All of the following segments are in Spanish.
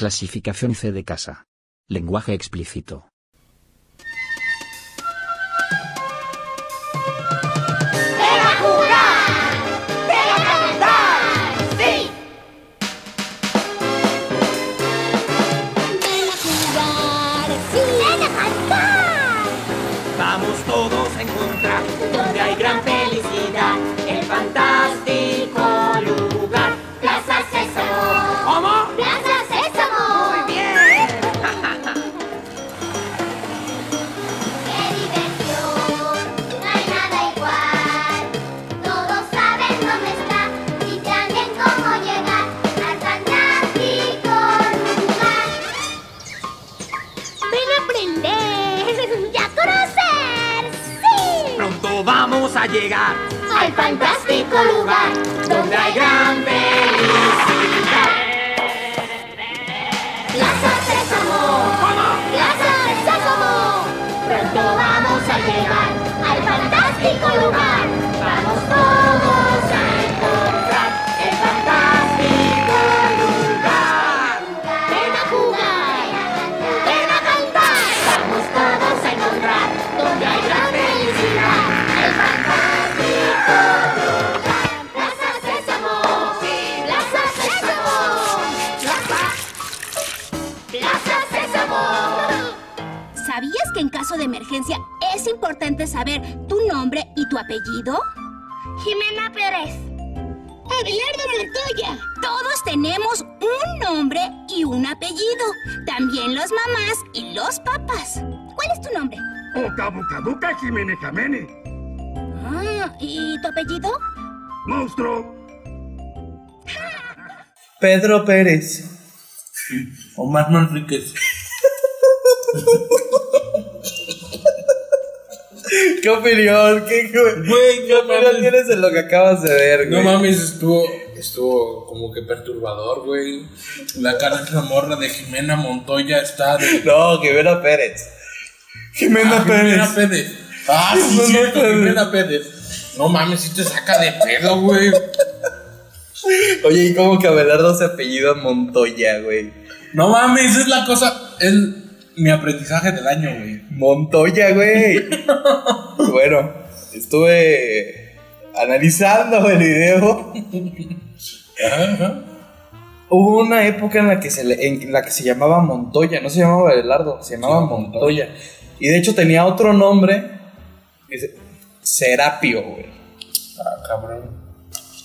Clasificación C de casa. Lenguaje explícito. Llegar Al fantástico lugar donde hay gran felicidad. Plaza Sésamo. Plaza Sésamo. Pronto vamos a llegar al fantástico lugar. Es importante saber tu nombre y tu apellido? Jimena Pérez. Abelardo Montoya. Todos tenemos un nombre y un apellido. También los mamás y los papás. ¿Cuál es tu nombre? Ocabucaduca Jiménez Jamene. Ah, ¿y tu apellido? Monstruo. Pedro Pérez. Omar Manríquez. ¿Qué opinión? ¿Qué, qué, Güey, qué no opinión mames. tienes de lo que acabas de ver, No güey? mames, estuvo, estuvo como que perturbador, güey. La cara de la morra de Jimena Montoya está de... No, Jimena Pérez. Jimena Ah, Pérez. Jimena Pérez. Ah, sí, Jimena cierto, Pérez. Jimena Pérez. No mames, si te saca de pedo, güey. Oye, ¿y cómo que Abelardo se apellido Montoya, güey? No mames, es la cosa, es mi aprendizaje del año, güey. Montoya, güey. bueno, estuve analizando el video. Ajá, ajá. Hubo una época en la que se le- en la que se llamaba Montoya, no se llamaba Abelardo, se llamaba Montoya. Y de hecho tenía otro nombre, Serapio, güey. Ah, cabrón.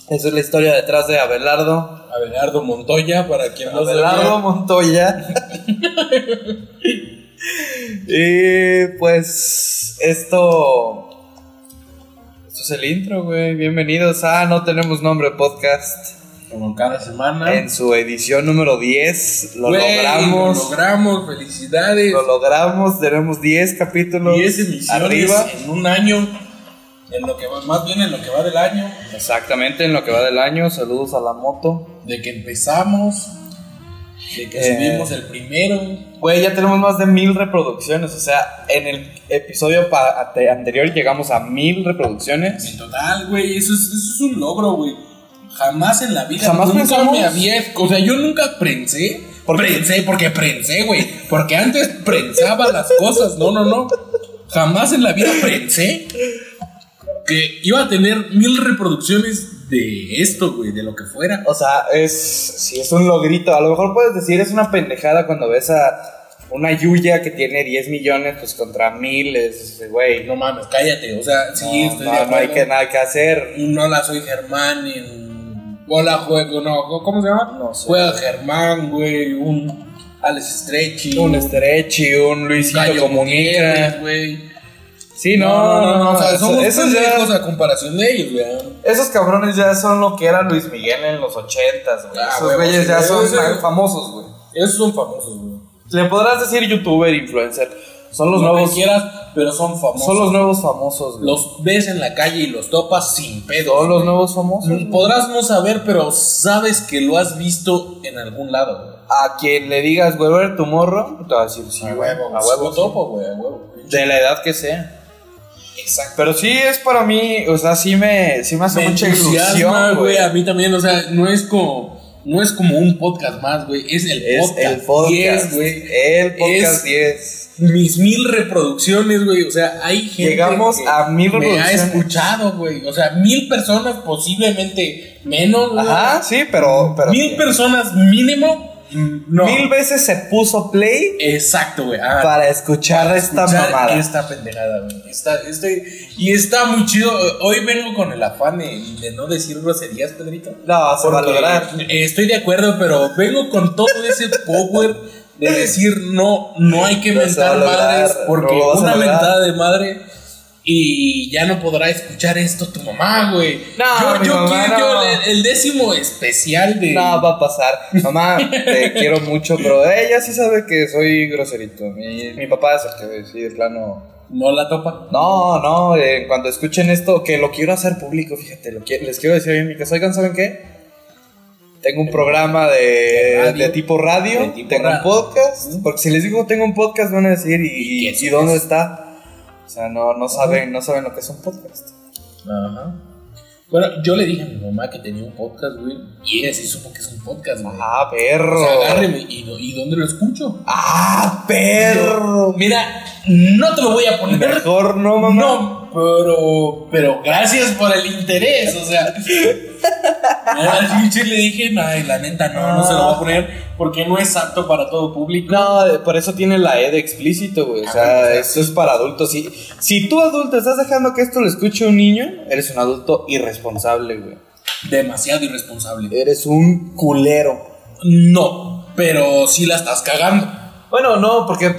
Esa es la historia detrás de Abelardo. Abelardo Montoya, para quien no Abelardo. Montoya. y pues esto... Esto es el intro, güey. Bienvenidos a No Tenemos Nombre Podcast. Como cada semana. En su edición número 10. Lo Güey, logramos. Lo logramos, felicidades. Lo logramos, tenemos 10 capítulos 10 emisiones arriba. en un año. En lo que va, más bien en lo que va del año. Exactamente, en lo que va del año. Saludos a la moto. De que empezamos. De que Eh. subimos el primero. Güey, ya tenemos más de mil reproducciones. O sea, en el episodio anterior llegamos a mil reproducciones. En total, güey, eso es, eso es un logro, güey. Jamás en la vida. Jamás nunca pensamos- me había. O sea, yo nunca prensé. ¿Por? Prensé, porque prensé, güey. Porque antes prensaba las cosas. No, no, no. Jamás en la vida prensé que iba a tener mil reproducciones de esto, güey, de lo que fuera. O sea, es. Sí, es un logrito. A lo mejor puedes decir es una pendejada cuando ves a una Yuya que tiene 10 millones, pues contra mil. Es, güey. No mames, cállate. O sea, sí, no, estoy no, de no hay que nada que hacer. Y no la soy Germán en. Hola, juego, no, ¿cómo se llama? No sé. Juega Germán, güey, un Alex Stretchy. Un Stretchy, un Luisito Comunica. Güey. Sí, no, no, no. O sea, somos esos, ya- a comparación de ellos, güey. esos cabrones ya son lo que era Luis Miguel en los ochentas, güey. Ah, Esos güeyes ya son famosos, güey. Esos son famosos, güey. Le podrás decir youtuber, influencer. Son los Lo nuevos. quieras, pero son famosos. Son los nuevos famosos, güey. Los ves en la calle y los topas sin pedo. Son los nuevos famosos. güey. Podrás no saber, pero sabes que lo has visto en algún lado, güey. A quien le digas, güey, tu morro, te va a decir sí. A güey. huevo, a huevo. topo, güey, a huevo. De la edad que sea. Exacto. Pero sí es para mí, o sea, sí me, sí me hace Me mucha entusiasma, ilusión, güey. A mí también, o sea, no es como. no es como un podcast más, güey. Es el Es podcast. el podcast. 10, güey. El podcast Es 10. Mis mil reproducciones, güey. O sea, hay gente. Llegamos que a mil Me ha reproducciones. escuchado, güey. O sea, mil personas, posiblemente menos. Ajá, sí, pero. pero Mil personas mínimo. No. Mil veces se puso play Exacto, güey. Ah, para escuchar esta escuchar mamada. Esta pendejada, güey. Este, y está muy chido. Hoy vengo con el afán de, de no decir groserías, Pedrito. No, se va a lograr. Estoy de acuerdo, pero vengo con todo ese power de decir no, no hay que No mentar madres porque no una mentada de madre y ya no podrá escuchar esto tu mamá, güey. No, yo, yo mamá quiero no. el, el décimo especial de No, va a pasar. Mamá, te quiero mucho, pero ella sí sabe que soy groserito. Mi, mi papá es el que sí, de plano. no la topa. No, no, eh, cuando escuchen esto, que lo quiero hacer público, fíjate, lo les quiero decir en mi casa, oigan, ¿saben qué? Tengo un programa de, De radio. de tipo radio, De tipo tengo un podcast, porque si les digo tengo un podcast van a decir, ¿y, ¿Y dónde está? O sea, no, no saben, no saben lo que es un podcast. Ajá. Bueno, yo le dije a mi mamá que tenía un podcast, güey. Y ella sí supo que es un podcast, güey. Ah, perro. O sea, agárreme. ¿Y, ¿Y dónde lo escucho? Ah, perro. Mira, no te lo voy a poner. Mejor no, mamá. No, pero, pero gracias por el interés, o sea. Al le dije, no, la neta no, no se lo voy a poner porque no es apto para todo público. No, por eso tiene la E de explícito, güey. O Ah, sea, esto es para adultos. Si, si tú, adulto, estás dejando que esto lo escuche un niño, eres un adulto irresponsable, güey. Demasiado irresponsable. Eres un culero. No, pero sí la estás cagando. Bueno, no, porque.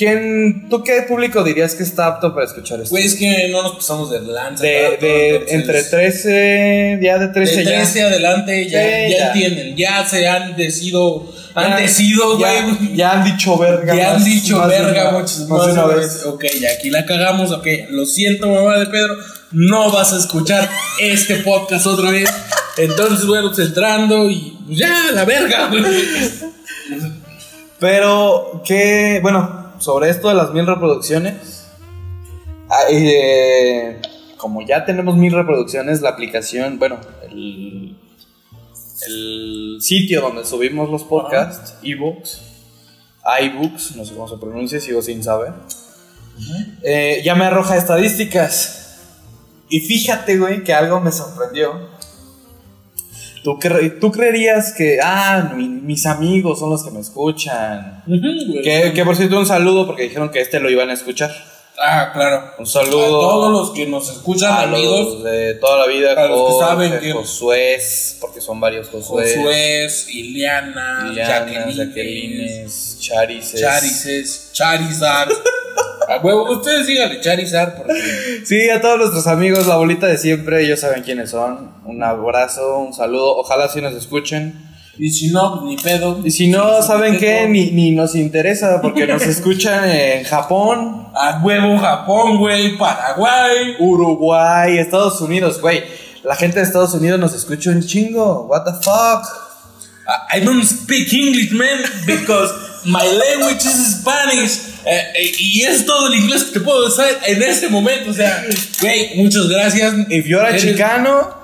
¿Quién, ¿Tú qué público dirías que está apto para escuchar esto? Pues es que no nos pasamos de lanza. de, tanto, de entonces- entre 13, ya de 13 De ya. 13 adelante ya, ya ya. entienden, ya se han decido, Ya- han decidido, güey. ya han dicho verga. Ya han más- dicho más verga muchas más de una más vez. Ok, ya aquí la cagamos, ok. Lo siento, mamá de Pedro. No vas a escuchar este podcast otra vez. Entonces, bueno, pues entrando y pues, ya, la verga, güey. Pero, ¿qué? Bueno, sobre esto de las mil reproducciones. ah, eh, como ya tenemos mil reproducciones, la aplicación, bueno, el, el sitio donde subimos los podcasts, ebooks, iBooks, no sé cómo se pronuncia, sigo sin saber, eh, ya me arroja estadísticas. Y fíjate, güey, que algo me sorprendió. ¿Tú, cre- tú creerías que, ah, mi- mis amigos son los que me escuchan? Que, que por cierto, un saludo porque dijeron que este lo iban a escuchar. Ah, claro. Un A saludo todos los que nos escuchan, a amigos. los de toda la vida. a los que saben que- Josué, porque son varios Josué. Josué, Liliana, Jacqueline, Jacqueline, Charices. Charices, Charizard. A huevo, ustedes díganle Charizard porque Sí, a todos nuestros amigos, la bolita de siempre, ellos saben quiénes son. Un abrazo, un saludo. Ojalá sí nos escuchen. Y si no, ni pedo. Y si no, ¿saben qué? Ni, ni nos interesa porque nos escuchan en Japón, A huevo, Japón, güey, Paraguay. Uruguay, Estados Unidos, güey. La gente de Estados Unidos nos escucha un chingo. What the fuck? I I don't speak English, man, because my language is Spanish. Eh, eh, y es todo el inglés que te puedo decir en este momento. O sea, güey, muchas gracias. If you're a Eres- chicano,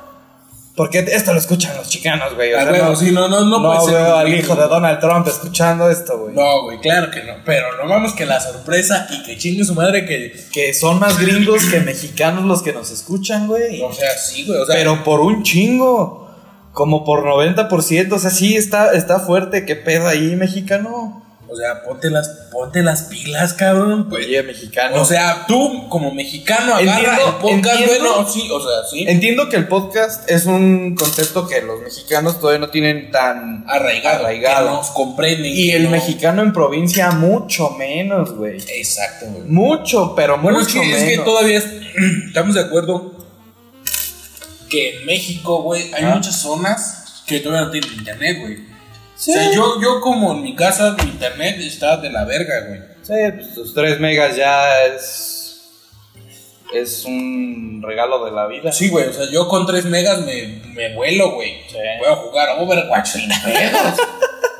porque esto lo escuchan los chicanos, güey. O A sea, huevo, no, sí, no, no, no, no puede ser veo al hijo de. Donald Trump escuchando esto, güey. No, güey, claro que no. Pero no vamos que la sorpresa y que chingue su madre que. Que son más gringos que mexicanos los que nos escuchan, güey. O sea, sí, güey. O sea, Pero por un chingo. Como por 90%. O sea, sí está, está fuerte. ¿Qué pedo ahí, mexicano? O sea, ponte las, ponte las pilas, cabrón. Pues, Oye, mexicano. O sea, tú como mexicano agarra Entiendo, el podcast, entiendo. bueno, sí, o sea, sí. Entiendo que el podcast es un concepto que los mexicanos todavía no tienen tan arraigado, arraigado. que nos comprenden. Y el no- mexicano en provincia mucho menos, güey. Exacto, güey. Mucho, pero Bueno, es mucho que, es menos. que todavía es- estamos de acuerdo que en México, güey, hay Ah. muchas zonas que todavía no tienen internet, güey. Sí. O sea, yo, yo como en mi casa, mi internet está de la verga, güey. Sí, pues tus 3 megas ya es. Es un regalo de la vida. Sí, güey, o sea, yo con 3 megas me, me vuelo, güey. Sí. Voy a jugar Overwatch sin pedos.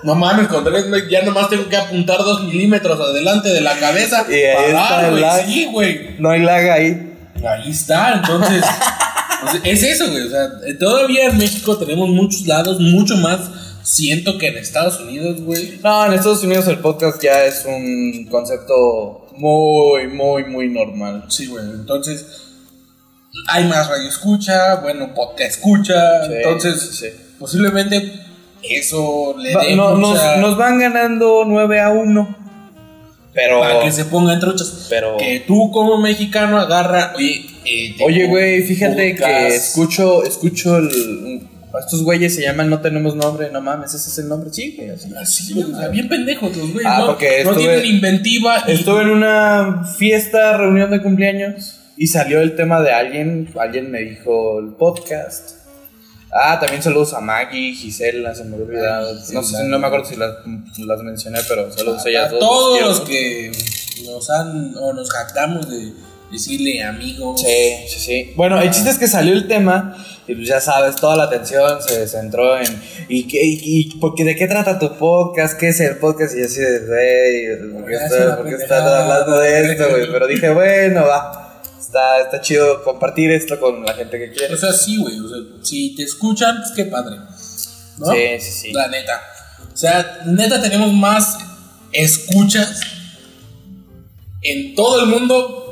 No mames, con 3 megas ya nomás tengo que apuntar 2 milímetros adelante de la cabeza. Y ahí está el lag. Sí, güey. No hay lag ahí. Ahí está, entonces. sea, es eso, güey. O sea, todavía en México tenemos muchos lados mucho más siento que en Estados Unidos, güey. No, en Estados Unidos el podcast ya es un concepto muy, muy, muy normal. Sí, güey. Entonces, hay más radio escucha, bueno, podcast escucha. Sí, entonces, sí. posiblemente eso le Va- dé no- mucha- nos van ganando 9 a 1. Pero. para que se pongan truchas. Pero- Que tú como mexicano agarra, oye, eh, Oye, güey, fíjate que escucho, escucho el. Estos güeyes se llaman No Tenemos Nombre, no mames, ese es el nombre. Sí, güey, así. Así, güey, o sea, bien pendejos los güeyes, Ah, ¿no? porque no estuve- tienen inventiva. y- Estuve en una fiesta, reunión de cumpleaños y salió el tema de alguien. Alguien me dijo el podcast. Ah, también saludos a Maggie, Gisela, se me olvidado. Ay, no, sé, no me acuerdo si las, las mencioné, pero saludos a a ellas dos. todos los que nos han o nos jactamos de decirle amigos. Sí, sí, sí. Bueno, el chiste es que salió el tema y pues ya sabes, toda la atención se centró en ¿y, qué, y, y por qué- de qué trata tu podcast? ¿Qué es el podcast? Y así de, güey, ¿por qué Es estás, una por qué pendejada, estás hablando de esto, güey? Pero dije, bueno, va. Está, está chido compartir esto con la gente que quiere. O sea, sí, güey. O sea, si te escuchan, pues qué padre. ¿No? Sí, sí, sí. La neta. O sea, neta tenemos más escuchas en todo el mundo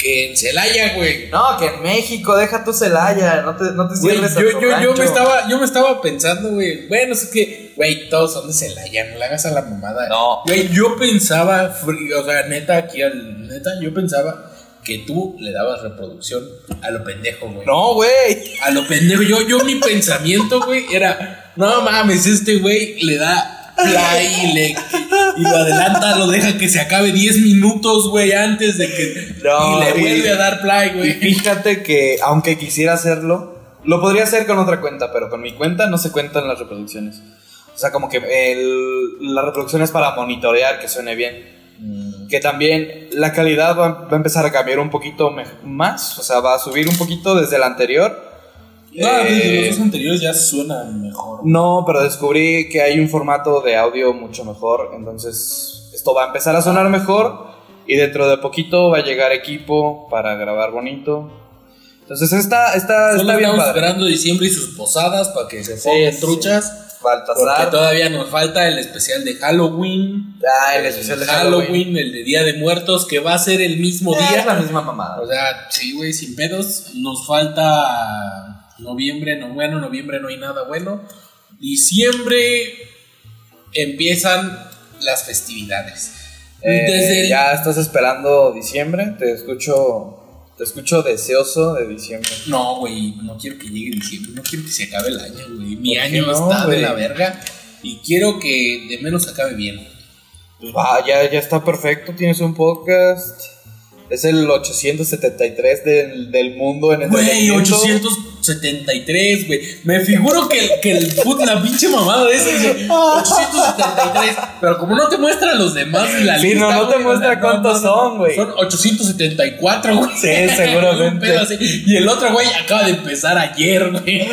que en Celaya, güey. No, que en México, deja tu Celaya, no te, no te Güey, cierres a yo, tu yo, yo me estaba, yo me estaba pensando, güey. Bueno, es que, güey, todos son de Celaya, no le hagas a la mamada. No. Güey, yo pensaba, o sea, neta, aquí al. Neta, yo pensaba que tú le dabas reproducción a lo pendejo, güey. No, güey. A lo pendejo. Yo, yo mi pensamiento, güey, era, no mames, este güey le da play y, le, y lo adelanta, lo deja que se acabe 10 minutos, güey, antes de que... No, y le y- vuelve a dar play, Y güey. fíjate que, aunque quisiera hacerlo, lo podría hacer con otra cuenta, pero con mi cuenta no se cuentan las reproducciones. O sea, como que el- la reproducción es para monitorear que suene bien. Que también la calidad va, va a empezar a cambiar un poquito más. O sea, va a subir un poquito desde el anterior. No, Eh, los dos anteriores ya suenan mejor. no, pero descubrí que hay un formato de audio mucho mejor. Entonces, esto va a empezar a sonar mejor. Y dentro de poquito va a llegar equipo para grabar bonito. Entonces, está, está, Solo está bien estamos padre. esperando diciembre y sus posadas para que se pongan sí. truchas. Porque Baltasar. todavía nos falta el especial de Halloween. Ah, el especial de Halloween. el de Día de Muertos, que va a ser el mismo Eh, día. es la misma mamada. O sea, sí, güey, sin pedos. Nos falta noviembre, no bueno, noviembre no hay nada bueno. Diciembre empiezan las festividades. Eh, Desde el- Ya estás esperando diciembre. Te escucho. Te escucho deseoso de diciembre. No, güey, no quiero que llegue diciembre, no quiero que se acabe el año, güey. Mi ¿Por qué año no, está de la verga y quiero que de menos acabe bien. Pues va, ya, ya está perfecto. Tienes un podcast. Es el 873 del, del mundo en Güey, entretenimiento. 873, güey. Me figuro que, el- que el put, la pinche mamada de ese dice 873. Pero como no te muestra los demás y la Sí, lista, no, no te güey, muestra o sea, cuántos son, güey. Son 874, güey. Sí, seguramente. Pedo así. Y el otro, güey, acaba de empezar ayer, güey.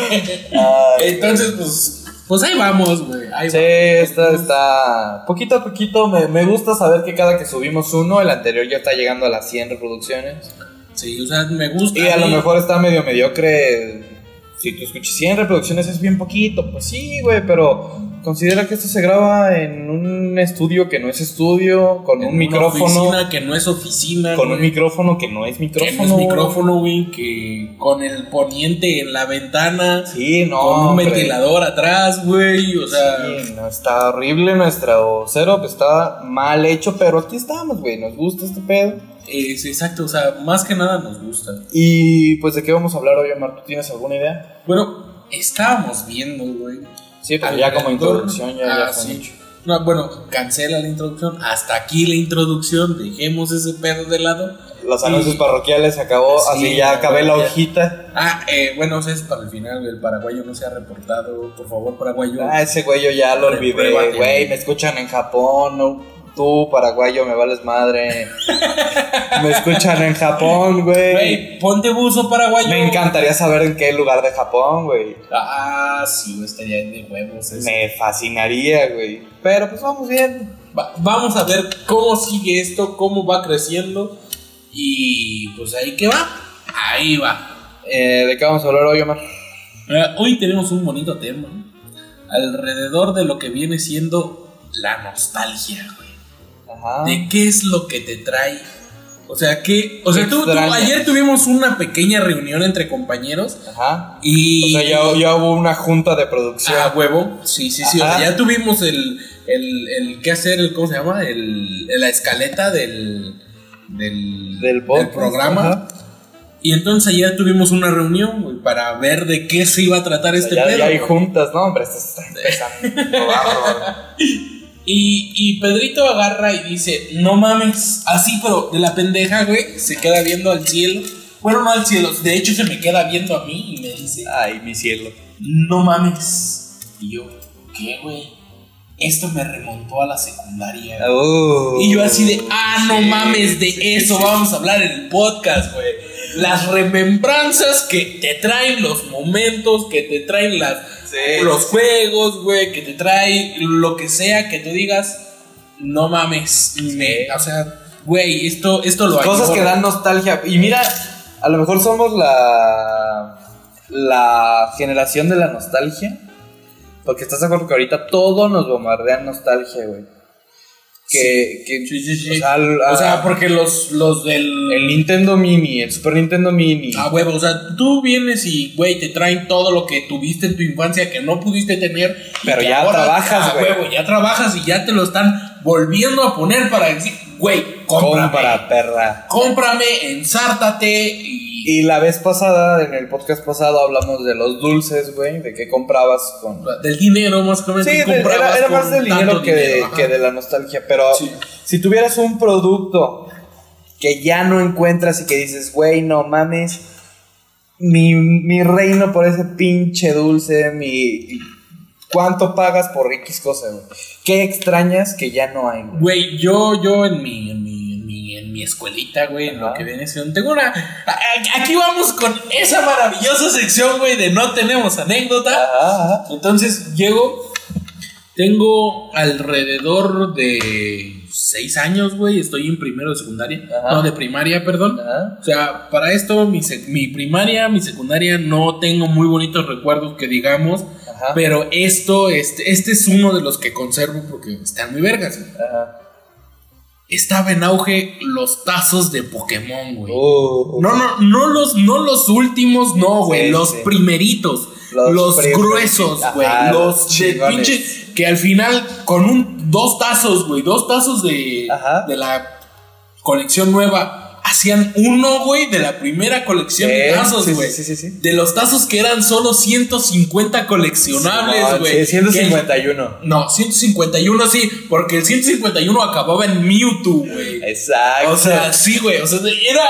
Entonces, pues, pues ahí vamos, güey. Ahí Sí, vamos. está, está. Poquito a poquito me, me gusta saber que cada que subimos uno, el anterior ya está llegando a las 100 reproducciones. Sí, o sea, me gusta. Y a lo mí. mejor está medio mediocre. Si tú escuchas 100 reproducciones es bien poquito. Pues sí, güey, pero considera que esto se graba en un estudio que no es estudio, con En un una micrófono. oficina que no es oficina. Con un micrófono que no es Que micrófono. no es micrófono, güey. Que con el poniente en la ventana. Sí, no. con un hombre. ventilador atrás, güey. O sea. Sí, no, está horrible nuestro setup, está mal hecho, pero aquí estamos, güey, nos gusta este pedo. Es exacto, o sea, más que nada nos gusta. Y pues, ¿de qué vamos a hablar hoy, Omar? ¿Tú tienes alguna idea? Bueno, estábamos viendo, güey. Sí, pero ya como introducción, ya, ya Ah, fue sí. mucho. No, bueno, cancela la introducción. Hasta aquí la introducción. Dejemos ese pedo de lado. Los anuncios Y- parroquiales se acabó, Sí, así ya acabé la ya. hojita. Ah, eh, bueno, ese es para el final. El paraguayo no se ha reportado. Por favor, paraguayo. Ah, ese güey yo ya lo olvidé, güey, me escuchan en Japón, no, tú, paraguayo, me vales madre. me escuchan en Japón, güey. Güey, ponte buzo paraguayo. Me encantaría saber en qué lugar de Japón, güey. Ah, sí, estaría de huevos eso. Me fascinaría, güey. Pero pues vamos viendo. Va- vamos a ver cómo sigue esto, cómo va creciendo. Y pues ahí que va. Ahí va. Eh, ¿De qué vamos a hablar hoy, Omar? Eh, hoy tenemos un bonito tema. alrededor de lo que viene siendo la nostalgia, güey. Ajá. ¿De qué es lo que te trae? O sea, que, o sea, tú, ayer tuvimos una pequeña reunión entre compañeros Ajá. y O sea, ya, ya hubo una junta de producción. Ah, huevo. Sí, sí, sí. O sea, ya tuvimos el, el, el qué hacer, el, ¿cómo se llama? El, la escaleta del, del, Del podcast, programa. ajá. Y entonces ayer tuvimos una reunión, güey, para ver de qué se iba a tratar este ya, pedo. ya hay juntas, no, hombre, esto está empezando. Y, y Pedrito agarra y dice, no mames, así, pero de la pendeja, güey, se queda viendo al cielo. Bueno, no al cielo, de hecho se me queda viendo a mí y me dice, Ay, mi cielo. no mames. Y yo, ¿qué, güey? Esto me remontó a la secundaria. güey". Oh. Y yo así de, ah, no Sí, mames, de sí, eso sí, vamos a hablar en el podcast, güey. Las remembranzas que te traen los momentos, que te traen las, Sí, los sí. juegos, güey, que te trae lo que sea que tú digas, no mames. me- o sea, güey, esto, esto lo Cosas que añoro". dan nostalgia. Y mira, a lo mejor somos la, la generación de la nostalgia. Porque estás de acuerdo que ahorita todo nos bombardea nostalgia, güey. Que, que Sí, sí, sí. O sea, al- O sea, a- porque los, los del. el Nintendo Mini, el Super Nintendo Mini. Ah, huevo, o sea, tú vienes y, güey, te traen todo lo que tuviste en tu infancia que no pudiste tener. Pero ya trabajas, ah, güey. huevo, ya trabajas y ya te lo están volviendo a poner para decir, güey, cómprame. Compra, perra. Cómprame, ensártate y. Y la vez pasada, en el podcast pasado, hablamos de los dulces, güey, de qué comprabas con... Del dinero, más menos. Sí, que comprabas era, más del dinero que, de, ajá. que de la nostalgia, pero Sí. si tuvieras un producto que ya no encuentras y que dices, güey, no mames, mi, mi reino por ese pinche dulce, mi... ¿Cuánto pagas por X cosa, güey? ¿Qué extrañas que ya no hay, güey? Güey, yo, yo en mi, en mi, en mi, escuelita, güey, en lo que viene siendo. Tengo una. Aquí vamos con esa maravillosa sección, güey, de no tenemos anécdota. Ajá, ajá. Entonces llego, tengo alrededor de seis años, güey. Estoy en primero de secundaria. Ajá. No, de primaria, perdón. Ajá. O sea, para esto, mi, mi primaria, mi secundaria, no tengo muy bonitos recuerdos que digamos. Pero esto, este, este es uno de los que conservo porque están muy vergas. Ajá. Estaba en auge los tazos de Pokémon, güey. Uh, No, no, no los, no los últimos, no, güey. Sí, los sí. primeritos. Los Los, gruesos, güey. Los de chingones. pinche. Que al final, con un dos tazos, güey. Dos tazos de, Ajá. de la colección nueva. Hacían uno, güey, de la primera colección de tazos, güey. sí, sí, sí. De los tazos que eran solo 150 coleccionables, güey. sí, Que- 151. No, 151 sí, porque el 151 acababa en Mewtwo, güey. Exacto. O sea, sí, güey. O sea, era,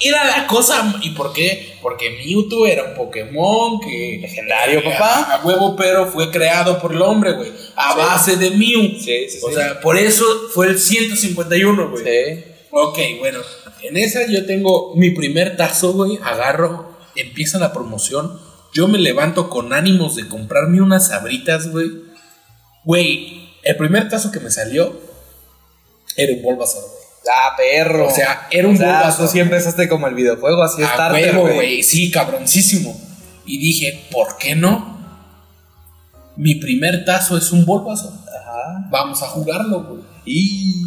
era la cosa. ¿Y por qué? Porque Mewtwo era un Pokémon que. Legendario, papá. A, a huevo, pero fue creado por el hombre, güey. A Sí. base de Mew. Sí, sí, O sí. sea, por eso fue el 151, güey. Sí. Ok, bueno. En esa yo tengo mi primer tazo, güey. Agarro, empieza la promoción. Yo me levanto con ánimos de comprarme unas sabritas, güey. Güey, el primer tazo que me salió era un Bulbasaur, güey. Ah, perro. O sea, era un o sea, Bulbasaur. tú sí empezaste como el videojuego, así A starter, huevo, güey. güey. Sí, cabroncísimo. Y dije, ¿por qué no? Mi primer tazo es un Bulbasaur. Ajá. Vamos a jugarlo, güey. Y.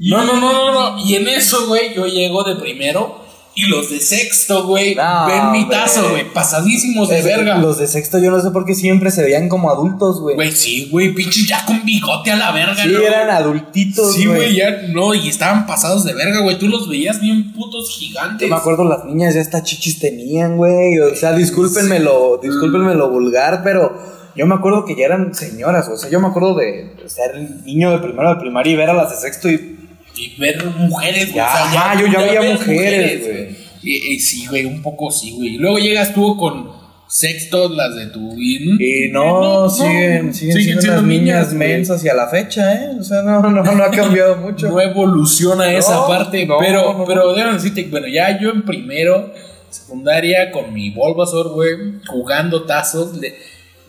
No, no, no, no, no. Y en eso, güey, yo llego de primero. Y los de sexto, güey, No, ven mi tazo, güey. Pasadísimos de Es- verga. Los de sexto, yo no sé por qué siempre se veían como adultos, güey. Güey, sí, güey, pinche ya con bigote a la verga, Sí, ¿no? eran adultitos, Sí, güey. güey, ya no, y estaban pasados de verga, güey. Tú los veías bien putos gigantes. Yo me acuerdo las niñas ya hasta chichis tenían, güey. O sea, discúlpenme lo, discúlpenme lo vulgar, pero yo me acuerdo que ya eran señoras. O sea, yo me acuerdo de ser niño de primero de primaria y ver a las de sexto y. Y ver mujeres, güey. Ya, o sea, ajá, yo ya veía mujeres, güey. Y, y sí, güey, un poco sí, güey. Y luego llegas tú con sextos, las de tu. Y, Y no, siguen, siguen, siendo niñas mensas y a la fecha, ¿eh? O sea, no, no, no ha cambiado mucho. No evoluciona esa No, parte, pero, pero déjame decirte, bueno, ya yo en primero, secundaria, con mi Bulbasaur, güey, jugando tazos, le-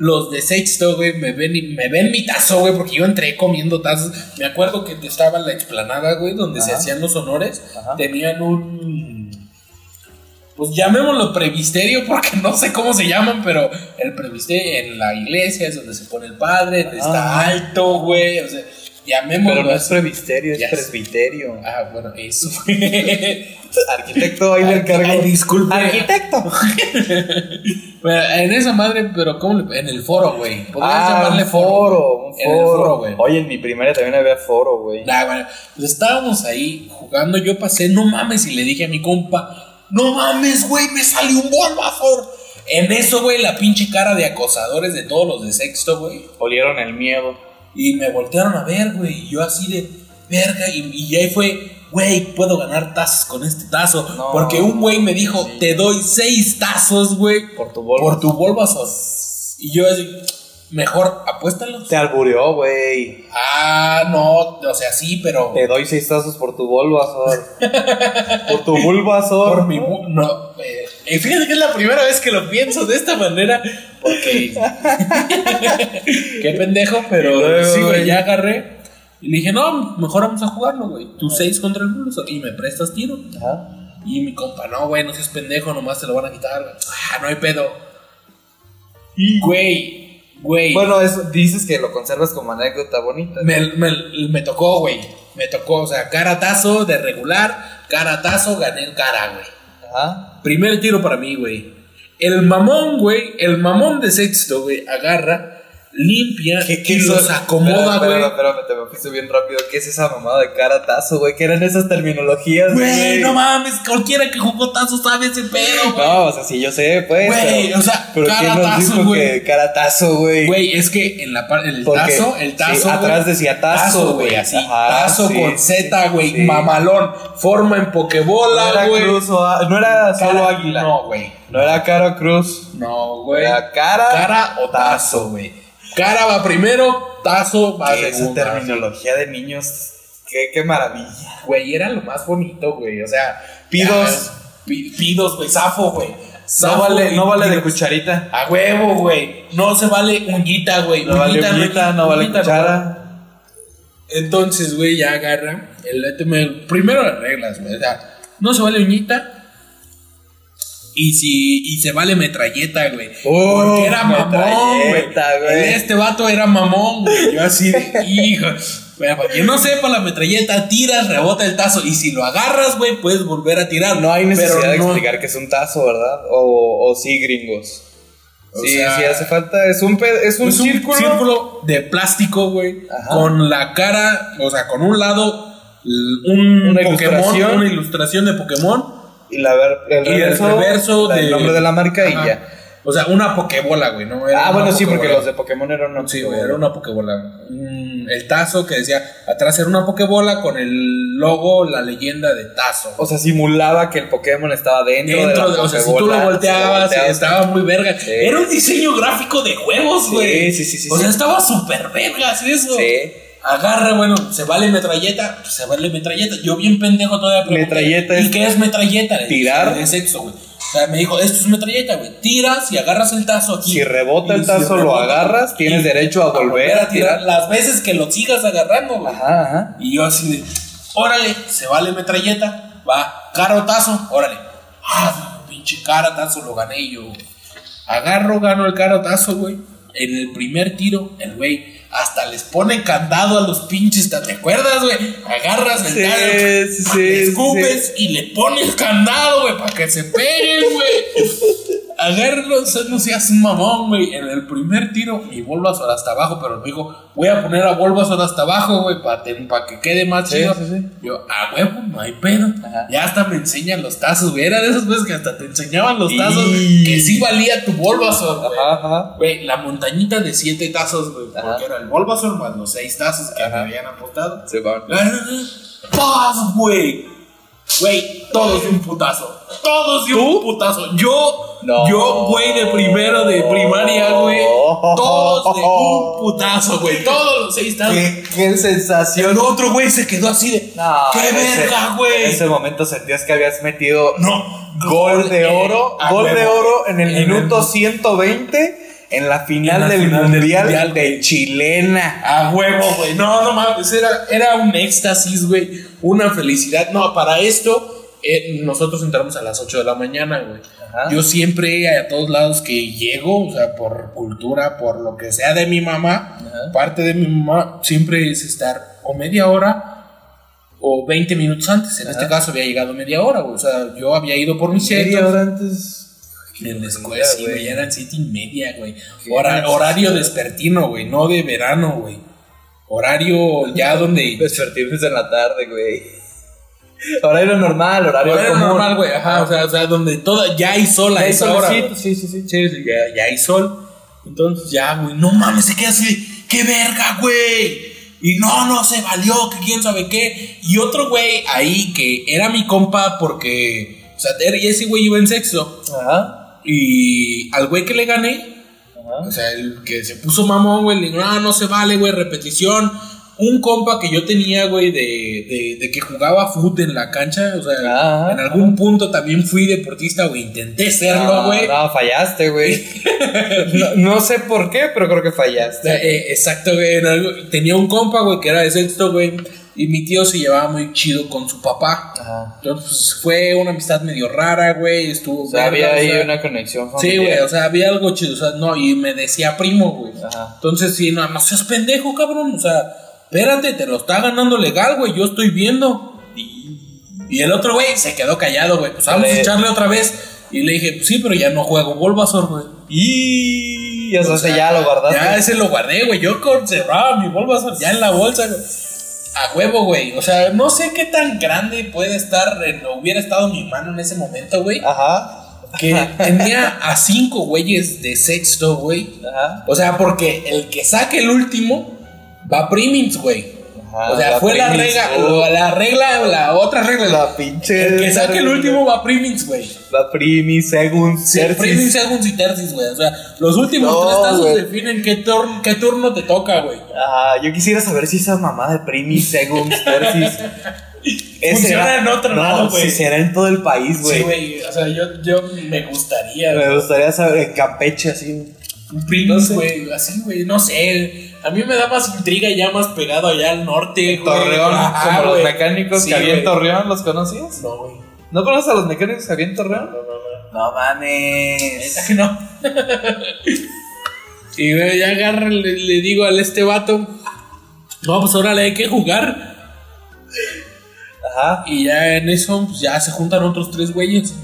los de sexto, güey, me ven, y- me ven mi tazo, güey, porque yo entré comiendo tazos. Me acuerdo que estaba en la explanada, güey, donde se hacían los honores, Ajá. tenían un... pues llamémoslo previsterio porque no sé cómo se llaman, pero el previsterio en la iglesia es donde se pone el padre, está Ah. alto, güey, o sea, llamémoslo Pero no es presbiterio, es presbiterio. Ah, bueno, eso. Arquitecto, ahí le encargo. Ay, disculpe. Arquitecto. Bueno, en esa madre, pero ¿cómo le- En el foro, güey. Podrías Ah, llamarle un foro, un En el foro. foro, güey. Oye, en mi primaria también había foro, güey. Nah, bueno, pues estábamos ahí jugando. Yo pasé, no mames, y le dije a mi compa, no mames, güey, me salió un Bulbasaur. En eso, güey, la pinche cara de acosadores de todos los de sexto, güey. Olieron el miedo. Y me voltearon a ver, güey. Y yo así de verga. Y, y ahí fue, güey, puedo ganar tazos con este tazo. No. Porque un güey me dijo, te doy seis tazos, güey. Por tu Bulbasaur. Por tu Bulbasaur. Y yo así, mejor apuéstalos. Te albureó, güey. Ah, no, o sea, sí, pero. Te doy seis tazos por tu Bulbasaur. por tu Bulbasaur. Por mi no, eh, eh, fíjate que es la primera vez que lo pienso de esta manera. Porque. Qué pendejo, pero Y luego, sí, güey, ya agarré. Y le dije, no, mejor vamos a jugarlo, güey. Tú seis contra el Bulbasaur y me prestas tiro. Ajá. Y mi compa, no, güey, no seas pendejo, nomás te lo van a quitar. Ah, no hay pedo. Güey, güey. Bueno, eso dices que lo conservas como anécdota bonita. Me, me, me tocó, güey. Me tocó, o sea, caratazo de regular, caratazo, gané el cara, güey. Primer tiro para mí, güey. El mamón, güey, el mamón de sexto, güey, agarra, limpia y los acomoda, güey. Espérame, espérame, te me fuiste bien rápido. ¿Qué es esa mamada de caratazo, güey? ¿Qué eran esas terminologías, Güey, no mames, cualquiera que jugó tazo sabe ese pedo, güey. No, o sea, sí, yo sé, pues. Güey, o sea, pero ¿quién nos dijo güey. que caratazo, güey? Güey, es que en la parte, el Porque- tazo, el tazo. sí, atrás decía tazo, güey. así. Ajá, tazo sí, con Z, güey, sí. mamalón. Forma en pokebola, güey. no era solo Cara- águila. No, güey. No era cara cruz. No, güey. Era cara. Cara o tazo, güey. Cara va primero, tazo va Esa terminología de niños. Qué, qué maravilla. Güey, era lo más bonito, güey. O sea, Pidos. ya, pidos, güey. Zafo, güey. No vale, no vale de cucharita. A huevo, güey. No se vale uñita, güey. No vale uñita, no vale uñita, cuchara. Entonces, güey, ya agarra. El, me- primero las reglas, güey. O sea, no se vale uñita. Y si y se vale metralleta, güey. Oh, Porque era mamón, güey. Este vato era mamón, güey. Yo así de, hijo. Mira, para quien no sepa, la metralleta tiras, rebota el tazo. Y si lo agarras, güey, puedes volver a tirar. No hay necesidad Pero de no- explicar que es un tazo, ¿verdad? O, o sí, gringos. O sí, sea- sí hace falta. Es un, es un Es un círculo. círculo de plástico, güey. Con la cara, o sea, con un lado un Una Pokémon, ilustración. una ilustración de Pokémon Y la ver- el y el reverso, la- de- el nombre de la marca y ya. O sea, una Pokébola, güey, ¿no? Era Ah, bueno, sí, porque los de Pokémon eran una Sí, güey, era una Pokébola. Mm, El tazo que decía, atrás era una Pokébola con el logo, la leyenda de tazo. O sea, simulaba que el Pokémon estaba dentro, Dentro de de, la o sea, si tú lo volteabas, estaba muy verga. Sí. Era un diseño gráfico de juegos, güey. sí, sí, sí, O sí. sea, estaba súper vergas eso. Sí. Agarra, bueno, se vale metralleta, pues se vale metralleta. Yo bien pendejo todavía pregunté, Metralleta ¿Y es- qué es metralleta? Le dije, Tirar. De sexo, güey. O sea, me dijo, esto es metralleta, güey. Tiras y agarras el tazo aquí. Si rebota el si tazo, lo rebota, agarras, tienes y- derecho a volver a tirar. las veces que lo sigas agarrando, güey. Ajá, ajá. Y yo así de, órale, se vale metralleta, va, carotazo, órale. Ah, pinche carotazo, lo gané yo. güey. Agarro, gano el carotazo, güey. En el primer tiro, el güey hasta les pone candado a los pinches, ¿te acuerdas, güey? Agarras el Sí, sí, escupes y le pones candado, güey, para que se peguen, güey. Agárralo, o sea, no seas un mamón, güey. En el primer tiro, mi Bulbasaur hasta abajo, pero me dijo, voy a poner a Bulbasaur hasta abajo, güey, para que quede más Sí, chido. sí, sí. Yo, a huevo, no hay pedo. Ajá. Ya hasta me enseñan los tazos, güey. Era de esas veces que hasta te enseñaban los Y- tazos que sí valía tu Bulbasaur, güey. Ajá, ajá. Güey, la montañita de siete tazos, güey. Porque era el Bulbasaur más los seis tazos que me habían apostado. Se va. ¡Paz, güey! Güey, todos de un putazo. Todos de un putazo. Yo, No. yo, güey, de primero de primaria, güey. Todos de un putazo, güey. Todos los seis tazos. ¿Qué, qué El sensación. otro, güey, se quedó así de. No, ¡Qué en verga, En güey! ese momento sentías que habías metido No. gol de eh, oro. Gol de oro en el En el- minuto 120 en la final En la del final del mundial, Mundial, de Chilena. A huevo, güey. No, no mames. Era, era un éxtasis, güey. Una felicidad. No, para esto, eh, nosotros entramos a las 8 de la mañana, güey. Yo siempre a todos lados que llego, o sea, por cultura, por lo que sea de mi mamá, Ajá. parte de mi mamá siempre es estar o media hora o 20 minutos antes. En este caso había llegado media hora, güey. O sea, yo había ido por mis Media hora antes. En la escuela, sí, güey. ya eran siete y media, güey. Hora- horario despertino, güey, no de verano, güey. Horario ya donde... Despertirnos en la tarde, güey. Horario normal, horario, Horario común. normal, güey, ajá, o sea, o sea, donde toda, ya hay sol a esa hora. sí, sí, sí. Sí, sí, ya, ya hay sol. Entonces ya, güey, no mames, se queda así, qué verga, güey. Y no, no, se valió, que quién sabe qué. Y otro güey ahí que era mi compa porque, o sea, ese güey iba en sexto. Ajá. Y al güey que le gané, Ajá. o sea, el que se puso mamón, güey, le digo, no, no se vale, güey, repetición. Un compa que yo tenía, güey, de, de, de que jugaba fútbol en la cancha, o sea, Ah, en algún punto también fui deportista, güey, intenté serlo, güey. No, fallaste, güey. no, no sé por qué, pero creo que fallaste. Eh, exacto, güey. tenía un compa, güey, que era de sexto, güey. Y mi tío se llevaba muy chido con su papá. Ajá. Entonces pues, fue una amistad medio rara, güey. Estuvo. O sea, había o ahí sea, una conexión Sí, familiar. güey, o sea, había algo chido. O sea, no, y me decía primo, güey. Ajá. Entonces, sí, no, no seas pendejo, cabrón. O sea, espérate, te lo está ganando legal, güey. Yo estoy viendo. Y el otro, güey, se quedó callado, güey. Pues vamos a echarle otra vez. Y le dije, pues sí, pero ya no juego Bulbasaur, güey. Y. O sea, O sea, ya lo guardaste. Ya ese lo guardé, güey. Yo conservaba mi Bulbasaur ya en la bolsa, güey. A huevo, güey. O sea, no sé qué tan grande puede estar, en- hubiera estado mi mano en ese momento, güey. Ajá. Que tenía a cinco güeyes de sexto, güey. Ajá. O sea, porque el que saque el último va a Primins, güey. Ajá, o sea, la fue la regla, oh. la regla, la otra regla. La pinche. el que saque el último va a Primins, güey. La primi, según. Sí, Primins, segundos y tercis, güey. O sea, los últimos No, tres tazos definen qué, tur- qué turno te toca, güey. Ah, yo quisiera saber si esa mamá de primi, según, tercis. Funciona era- en otro no, lado, güey. Si será en todo el país, güey. Sí, güey. O sea, yo, yo me gustaría, Me gustaría saber en Campeche así. Un Primins, güey. Así, güey. No sé. A mí me da más intriga ya más pegado allá al norte, güey. Torreón, Ajá, como los mecánicos Sí, que había en. Torreón, ¿los conocías? No, güey. ¿No conoces a los mecánicos que había en Torreón? No, no, no. No mames. Que no. y güey, ya agarra, le, le digo al este vato. No, pues órale, hay que jugar. Ajá. Y ya en eso, pues ya se juntan otros tres güeyes.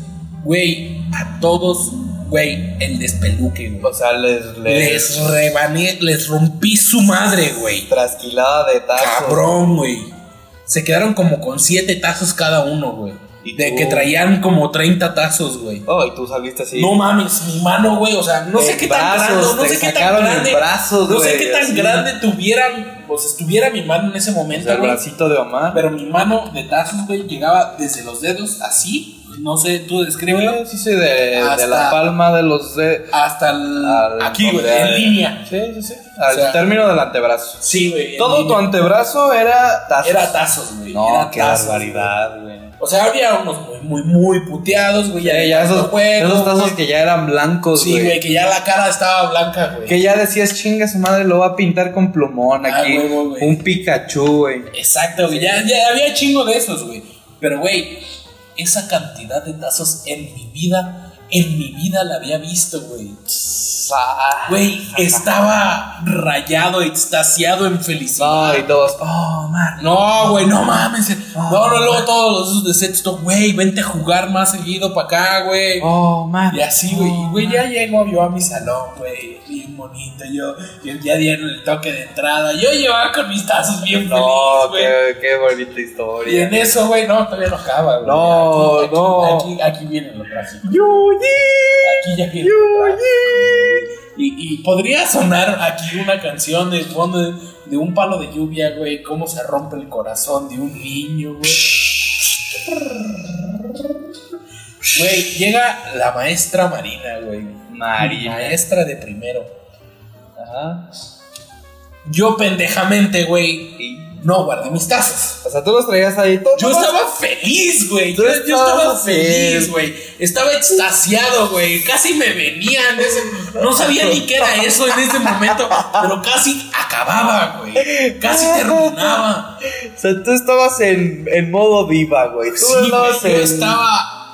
Güey, a todos, güey, el despeluque, güey. O sea, les. Les. Les rebané, les rompí su madre, güey. Trasquilada de tazo. Cabrón, güey. Se quedaron como con siete tazos cada uno, güey. ¿Y De tú? que traían como 30 tazos, güey. Oh, y tú saliste así. No mames, mi mano, güey. O sea, no sé qué tan grande, no sé qué tan grande. brazos, no sé qué tan así. grande tuvieran, o sea, estuviera mi mano en ese O momento, sea, el bracito de Omar. Pero mi mano de tazos, güey, llegaba desde los dedos así. No sé, tú descríbelo. Sí, sí, de, de Hasta- la palma de los de, Hasta el, al- aquí, güey, en línea. Sí, sí, sí. Al O sea, término del antebrazo. Sí, güey. Todo tu antebrazo era tazo. Era tazos, güey. No, era qué tazos, barbaridad, güey. güey. O sea, había unos muy, muy, muy puteados, güey. Ya, ya esos, juego, esos tazos güey. que ya eran blancos, Sí, güey, que ya la cara estaba blanca, güey. Que ya decías, chinga su madre, lo va a pintar con plumón Ah, aquí. güey. un Pikachu, güey. Exacto, güey. Ya, ya había chingo de esos, güey. Pero, güey, esa cantidad de tazos en mi vida, en mi vida la había visto, güey. Güey, estaba rayado, extasiado en felicidad. No, y todos, oh, man. No, güey, no mames. No, no, luego todos los de sexto, güey, vente a jugar más seguido para acá, güey. Oh, man. Y así, güey. Y, güey, ya llego yo a mi salón, güey. Bien bonito. Yo, yo ya dieron el toque de entrada. Yo llevaba con mis tazos bien No, feliz, güey. qué, qué bonita Y historia. en eso, güey, no, todavía no acaba, güey. No, Aquí- aquí- no. Aquí, aquí viene lo trágico. Aquí ya trágico. Y, y podría sonar aquí una canción de fondo de, de un palo de lluvia, güey. Cómo se rompe el corazón de un niño, güey. Güey, llega la maestra Marina, güey. Marina. Maestra de primero. Ajá. Yo pendejamente, güey, no guardé mis tazos. O sea, tú los traías ahí todos. Yo estaba feliz, güey. Yo, yo estaba feliz, güey. Estaba extasiado, güey. Casi me venían. ese- No sabía ni qué era eso en ese momento, pero casi acababa, güey. Casi terminaba. O sea, tú estabas en, en modo diva, güey. Tú Sí, estabas yo en. estaba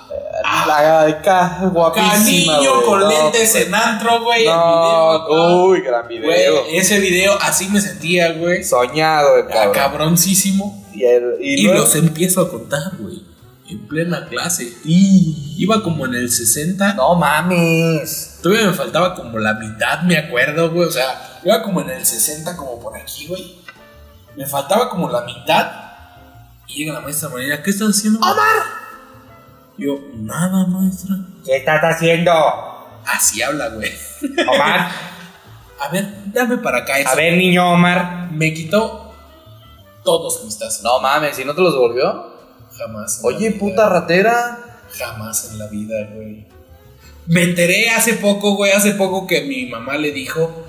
La acá, guapísima. canillo güey. con No, lentes pues, en antro, güey. el No, video, uy, gran video. Ese video así me sentía, güey. Soñado, el Ah, cabrón. Cabroncísimo. Y, el- y Y luego- los empiezo a contar, güey. En plena clase. Iba como en el 60. No mames. Todavía me faltaba como la mitad, me acuerdo, güey. O sea, iba como en el 60, como por aquí, güey. Me faltaba como la mitad. Y llega la maestra Marina, ¿qué estás haciendo? ¡Omar! Yo, nada, maestra. ¿Qué estás haciendo? Así habla, güey. Omar. A ver, dame para acá eso. A ver, niño Omar. Me quitó todos mis tazos. No mames, ¿y no te los devolvió? Jamás. en la Oye, vida. puta ratera. Jamás en la vida, güey. Me enteré hace poco, güey, hace poco que mi mamá le dijo,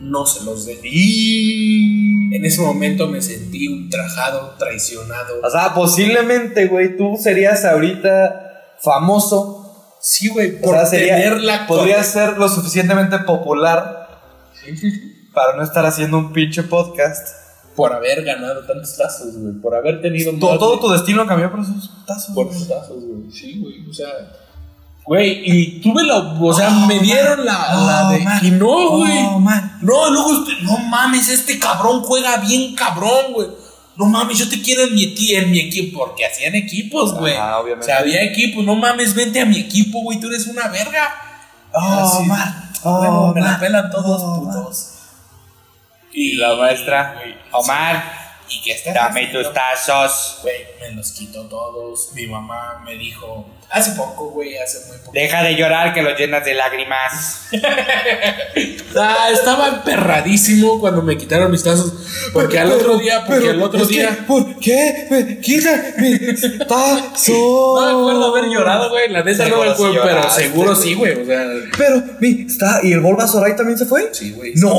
no se los dé. Y en ese momento me sentí ultrajado, traicionado. O sea, posiblemente, güey, tú serías ahorita famoso. Sí, güey, O por sea, sería, tener la podrías ser lo suficientemente popular para no estar haciendo un pinche podcast. por haber ganado tantos tazos, güey, por haber tenido Todo, todo tu destino cambió por esos tazos. por esos tazos, güey. Sí, güey, o sea, güey, y tuve la, o sea, me dieron la, la de Oh, man. y no, güey. Oh, man. No, luego usted, no mames, este cabrón juega bien cabrón, güey. No mames, yo te quiero en mi, en mi equipo, porque hacían equipos, güey. O obviamente. sea, había equipos, no mames, vente a mi equipo, güey, tú eres una verga. Oh, huevo, Oh, me la pelan todos, Oh, putos. Y la maestra, güey, Omar, ¿Y qué estás dame tus tazos. Güey, me los quitó todos. Mi mamá me dijo, hace poco, güey, hace muy poco. Deja de llorar que los llenas de lágrimas. Ah, estaba emperradísimo cuando me quitaron mis tazos. Porque al otro día, porque al otro día. ¿Por qué me quitan mis tazos? No me acuerdo haber llorado, güey. La neta no me acuerdo, pero seguro sí, güey. O sea, Pero, mi, está, ¿y el Bulbasaur también se fue? sí, güey. No,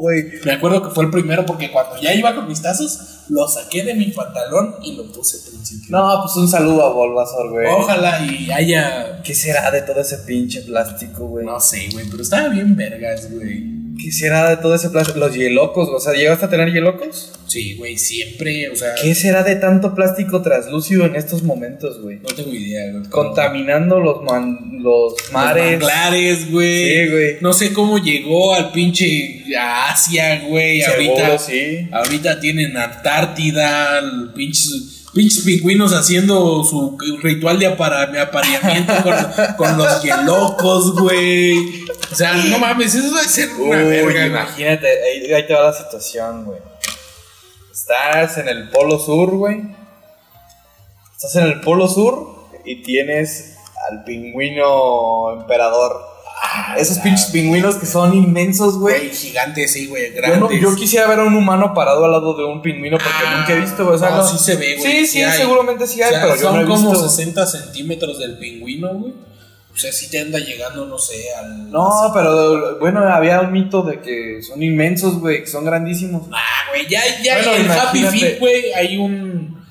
güey. Me acuerdo que fue el primero porque cuando ya iba con mis tazos, lo saqué de mi pantalón y lo puse principio. No, pues un saludo a Bulbasaur, güey. Ojalá y haya. ¿Qué será de todo ese pinche plástico, güey? No sé, güey, pero estaba bien vergas, güey. ¿Qué será de todo ese plástico? Los hielocos, o sea, ¿llegaste a tener hielocos? Sí, güey, siempre, o sea. ¿Qué será de tanto plástico translúcido en estos momentos, güey? No tengo idea, güey. Contaminando los, man- los Los mares. manglares, güey. Sí, güey. No sé cómo llegó al pinche Asia, güey. Ahorita, sí. ahorita tienen Antártida, el pinches, pinches pingüinos haciendo su ritual de apareamiento con, con los hielocos, güey. O sea, no mames, eso debe ser una Uy, verga, imagínate, ahí, ahí te va la situación, güey. Estás en el polo sur, güey. Estás en el polo sur y tienes al pingüino emperador. Esos pinches pingüinos que son inmensos, Güey, gigantes, sí, güey, Yo, no- grandes. yo quisiera ver a un humano parado al lado de un pingüino porque Ah, nunca he visto, güey. O sea, no, no- sí se ve, güey, Sí, sí hay. seguramente sí O hay, sea, pero yo son no he como visto. 60 centímetros del pingüino, güey. O sea, sí te anda llegando, no sé, al. No, pero bueno, había un mito de que son inmensos, güey, que son grandísimos. Ah, güey, ya, ya Bueno, en Happy. Feet, güey, hay un.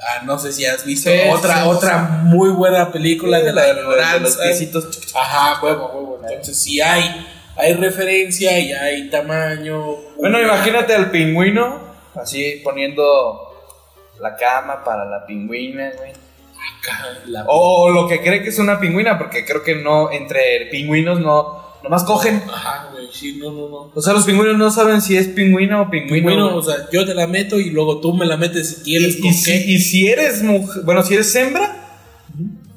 Ah, no sé si has visto Sí, otra, sí, otra muy buena película de la de los ignorancia. piecitos. Ajá, huevo, huevo. Entonces sí hay, hay referencia y hay tamaño. Bueno, imagínate al pingüino así poniendo la cama para la pingüina, güey. Acá, la- O lo que cree que es una pingüina, porque creo que no, entre pingüinos no, nomás cogen. Ajá, güey, sí, no, no, no. O sea, los pingüinos no saben si es pingüino o pingüino. Bueno, o sea, yo te la meto y luego tú me la metes si quieres y con si, qué. y si eres mujer, bueno, si eres hembra,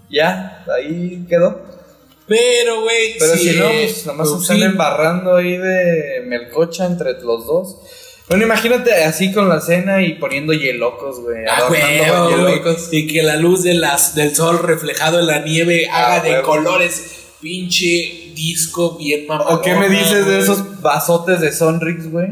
ya, ahí quedó. Pero, güey, Pero sí, si no, pues nomás se están sí. embarrando ahí de melcocha entre los dos. Bueno, imagínate así con la cena y poniendo hielocos, güey. Ah, adornando güey, hielocos. y que la luz de las, del sol reflejado en la nieve Ah, haga de colores pinche disco bien mamón. ¿O qué me dices de esos vasotes de Sonrix, güey?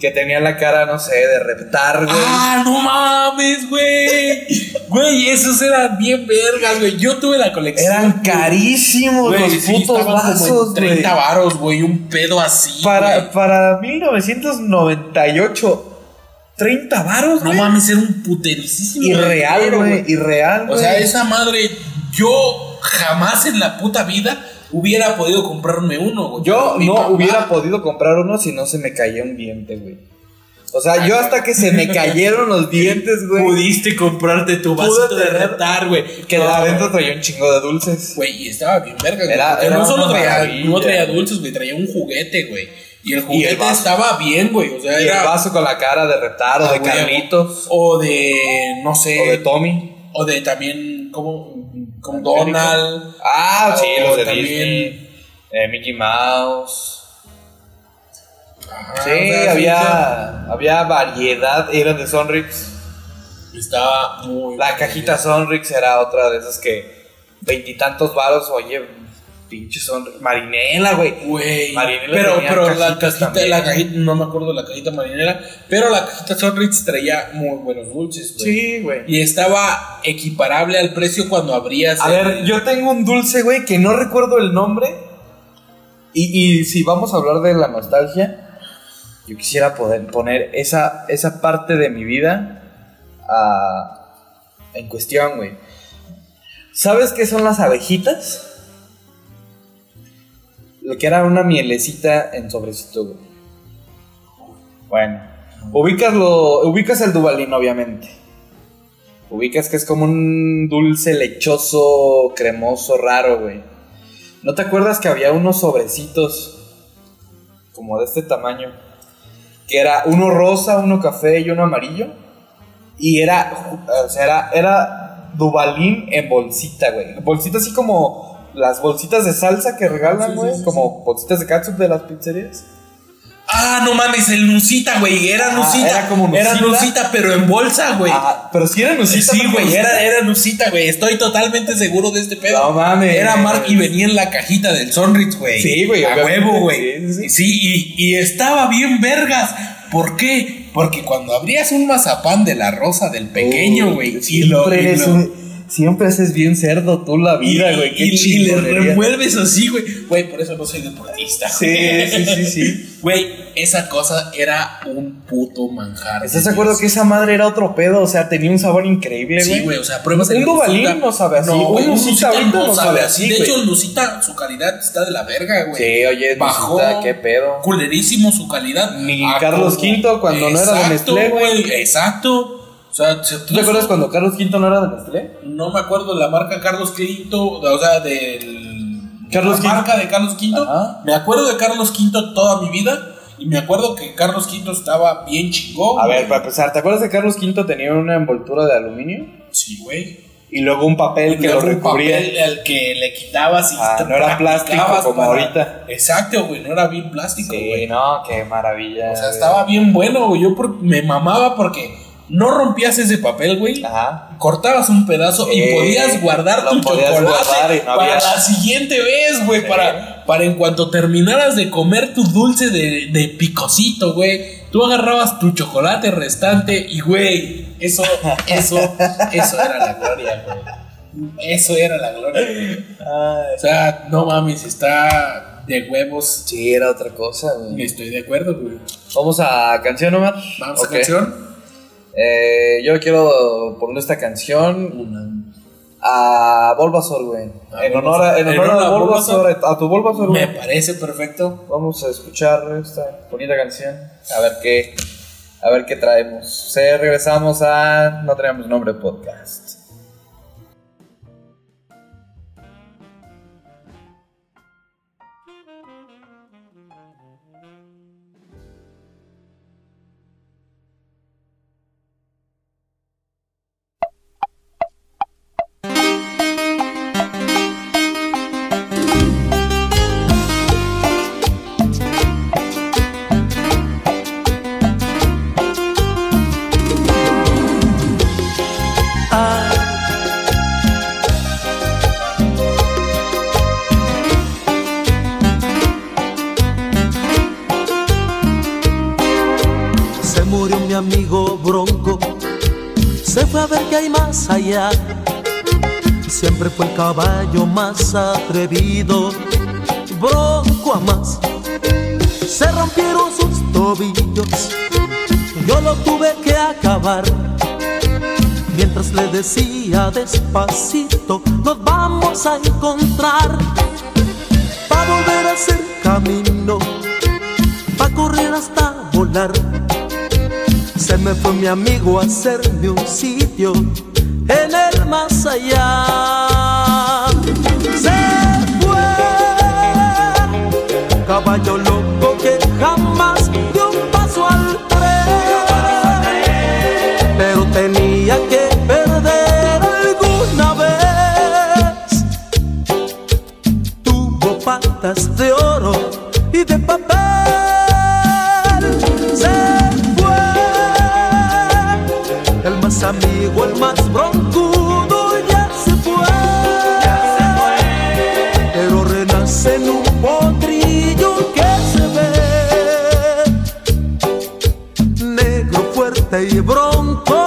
Que tenían la cara, no sé, de reptar, güey. Ah, no mames, güey. Güey, esos eran bien vergas, güey. Yo tuve la colección. Eran carísimos Güey, los sí, putos vasos, 30 güey. varos, güey. Un pedo así. Para, güey. para 1998, 30 varos, No güey. mames, era un putericísimo. Irreal, güey. Irreal, O güey. sea, esa madre, yo jamás en la puta vida hubiera podido comprarme uno, güey. Yo Mi no hubiera podido comprar uno si no se me caía un diente, güey. O sea, yo hasta que se me cayeron los dientes, güey. Pudiste comprarte tu vasito de retar, güey. Que No, adentro traía un chingo de dulces. Güey, y estaba bien verga, güey. Era- no solo traía, no traía dulces, güey, traía un juguete, güey. Y el Y juguete el estaba bien, güey. O sea, Y era. el vaso con la cara de Reptar o Ah, de Carlitos. O de. No sé. O de Tommy. O de también. como Como Donald. Ah, sí, O los de también- Disney. Eh, Mickey Mouse. Ajá, Sí, o sea, había, había variedad. Eran de Sonrix. sí, Estaba muy. La cajita Sonrix era otra de esas que veintitantos varos, oye, pinche Sonrix. Marinela, güey. Güey, Marinela pero, pero la cajita, también. la cajita, no me acuerdo de la cajita marinera, pero la cajita Sonrix traía muy buenos dulces, güey. Sí, güey. Y estaba equiparable al precio cuando abrías. A el- ver, yo tengo un dulce, güey, que no recuerdo el nombre. Y, y si vamos a hablar de la nostalgia, yo quisiera poder poner esa, esa parte de mi vida ah, en cuestión, güey. ¿Sabes qué son las abejitas? Lo que era una mielecita en sobrecito, güey. Bueno, ubicas, lo, ubicas el Dubalín, obviamente. Ubicas que es como un dulce lechoso, cremoso, raro, güey. ¿No te acuerdas que había unos sobrecitos como de este tamaño? Que era uno rosa, uno café y uno amarillo. Y era, o sea, era, era Dubalín en bolsita, güey. Bolsita así como las bolsitas de salsa que regalan, güey. como bolsitas de catsup de las pizzerías. Ah, no mames, el Nusita, güey. Era Ah, Nusita. era como Era Nusita. Nusita, pero en bolsa, güey. Ah, pero si era Sí, Nusita. sí, güey, era, era Nusita, güey. Estoy totalmente seguro de este pedo. No mames. Era Mark y venía en la cajita del Sonrix, güey. Sí, güey, A huevo, güey. sí, sí, Sí, y, y estaba bien vergas. ¿Por qué? Porque cuando abrías un mazapán de la rosa del pequeño, güey, y lo, y lo- un- siempre haces bien cerdo tú la vida, güey. Qué y- y le remuelves así, güey. Güey, por eso no soy deportista. Sí, sí, sí, sí. Güey, esa cosa era un puto manjar. ¿Estás de acuerdo que esa madre era otro pedo? O sea, tenía un sabor increíble, güey. Sí, güey, o sea, pruebas Un Nusita. no sabe así. No, Un ahorita no no sabe así. De hecho, el Nusita, su calidad está de la verga, güey. Sí, oye, Bajó. Qué pedo. Culerísimo su calidad. Ni Carlos V cuando no era de Nestlé, güey. Exacto. O sea, se ¿Tú te acuerdas cuando Carlos V no era de Nestlé? No me acuerdo la marca Carlos V, o sea, del. Carlos la marca de Carlos V. Ajá. Me acuerdo de Carlos V toda mi vida. Y me acuerdo que Carlos V estaba bien chingón. A güey. ver, para empezar, ¿te acuerdas que Carlos V tenía una envoltura de aluminio? Sí, güey. Y luego un papel que lo un recubría. papel al que le quitabas y Ah, te no era plástico como ahorita. Exacto, güey, no era bien plástico, Sí, güey. no, qué maravilla. O sea, güey. estaba bien bueno, güey. Yo por- me mamaba porque no rompías ese papel, güey. Ajá. Cortabas un pedazo y podías guardar tu podías chocolate guardar y no para había- la siguiente vez, güey. Sí. Para, para en cuanto terminaras de comer tu dulce de, de picosito, güey. Tú agarrabas tu chocolate restante y, güey, eso, eso, eso era la gloria, güey. Eso era la gloria, güey. Ay, O sea, no mames, está de huevos. sí, era otra cosa, güey. Estoy de acuerdo, güey. Vamos a canción, Omar. Vamos a canción. Eh, yo quiero poner esta canción a Bulbasaur, güey. A En honor a, en honor ¿En honor a a Bulbasaur, a tu Bulbasaur, Me parece perfecto. Vamos a escuchar esta bonita canción. A ver qué, a ver qué traemos. Se regresamos a No tenemos nombre podcast. Fue el caballo más atrevido, bronco a más. Se rompieron sus tobillos, yo lo tuve que acabar. Mientras le decía despacito, nos vamos a encontrar. Pa' volver a hacer camino, pa' correr hasta volar. Se me fue mi amigo a hacerme un sitio en el más allá. Se fue, caballo y bronco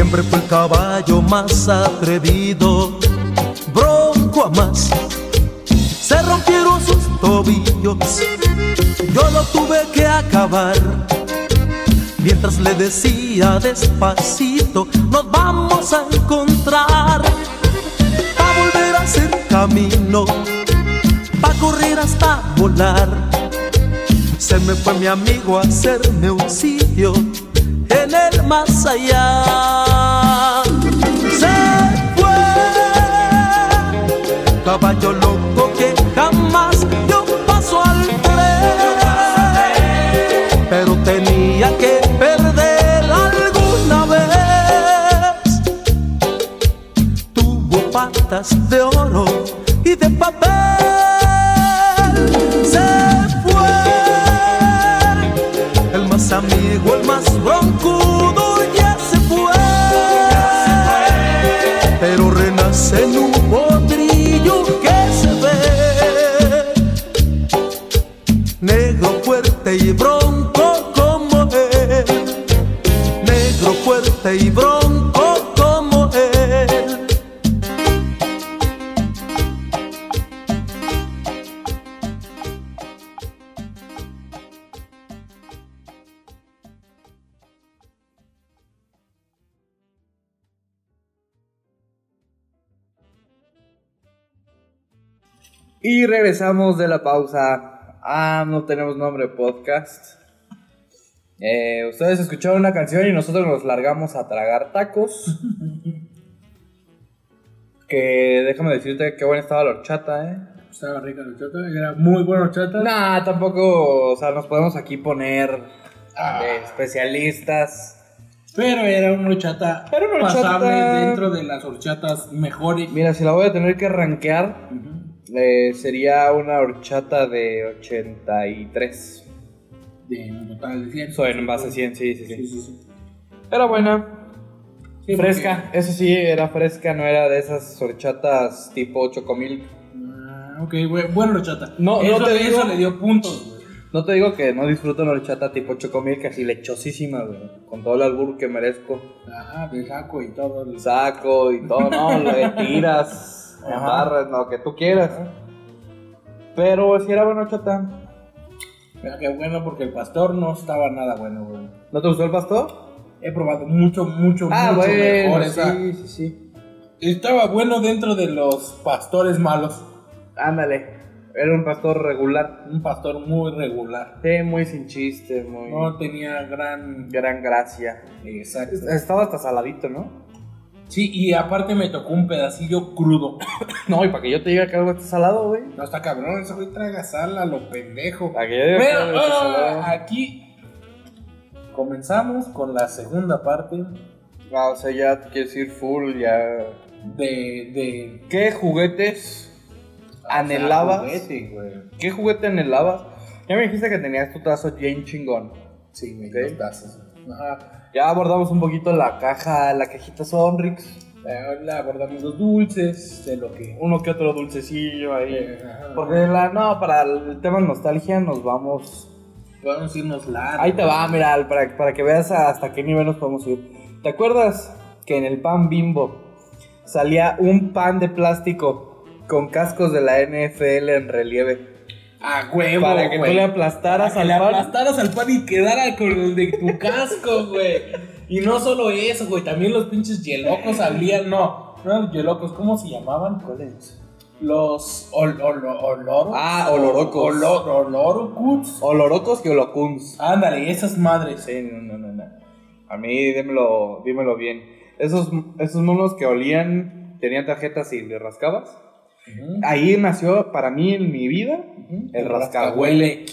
Siempre fue el caballo más atrevido, Bronco a más. Se rompieron sus tobillos, yo lo tuve que acabar. Mientras le decía despacito, nos vamos a encontrar. Pa' volver a hacer camino, pa' correr hasta volar. Se me fue mi amigo a hacerme un sitio más allá. Se fue, caballo renace en regresamos de la pausa. Ah, no tenemos nombre de podcast. Eh, ustedes escucharon una canción y nosotros nos largamos a tragar tacos. que déjame decirte qué buena estaba la horchata, eh. Estaba rica la chata, era muy buena chata. Nah, tampoco, o sea, nos podemos aquí poner Ah. de especialistas. Pero era una horchata Era una horchata. pasable dentro de las horchatas mejores. Mira, si la voy a tener que rankear, eh, sería una horchata de 83. De un total de 100. Eso en base a 100, sí, sí, sí. Sí, sí, sí. Era buena. Fresca, eso sí, era fresca, no era de esas horchatas tipo chocomil. Ah, ok, bu- buena horchata. No, eso, no te digo- eso le dio puntos, güey. No te digo que no disfruto una horchata tipo chocomil, que así lechosísima, güey, con todo el albur que merezco. Ajá, de saco y todo. el- Saco y todo, no, le tiras, Ajá. barras, lo que tú quieras. Pero si era buena horchata. Mira qué bueno porque el pastor no estaba nada bueno, güey. ¿No te gustó el pastor? He probado mucho, mucho, Ah, mucho bueno, mejor sí, esa. sí, sí. Estaba bueno dentro de los pastores malos. Ándale, era un pastor regular. Un pastor muy regular. Sí, muy sin chiste, muy... No tenía gran... Gran gracia. Exacto. Estaba hasta saladito, ¿no? Sí, y aparte me tocó un pedacillo crudo. No, y para que yo te diga que algo está salado, güey. No está cabrón, ese güey traga sal a lo pendejo. Para que yo diga Pero ah, salado. aquí comenzamos con la segunda parte Ah, o sea, ya quieres ir full, ya. de. de ¿Qué juguetes anhelabas? juguete, güey. ¿Qué juguete anhelabas? Ya me dijiste que tenías tu tazo Jane chingón. Sí, güey, Ok. los tazos. Ajá. Ya abordamos un poquito la caja, la cajita Sonrix. Eh, abordamos los dulces, de lo que. Uno que otro dulcecillo ahí. Eh. Porque la, no, para el tema nostalgia nos vamos. Podemos irnos largos. Ahí te va, mira, para, para que veas hasta qué nivel nos podemos ir. ¿Te acuerdas que en el pan bimbo salía un pan de plástico con cascos de la NFL en relieve? A huevo, para que güey. tú le aplastaras Para que al le pan. aplastaras al pan y quedara con el de tu casco, güey. Y no solo eso, güey. También los pinches yelocos salían. No, no eran yelocos. ¿Cómo se llamaban? ¿Cuáles? Los ol, ol, oloros. Ah, olorocos. Olor, olorocuts. Olorocos que holocuns. Ándale, esas madres. Sí, no, no, no, no. A mí, dímelo, dímelo bien. Esos, esos monos que olían, tenían tarjetas y le rascabas. Ahí nació, para mí, en mi vida, el rascahuele.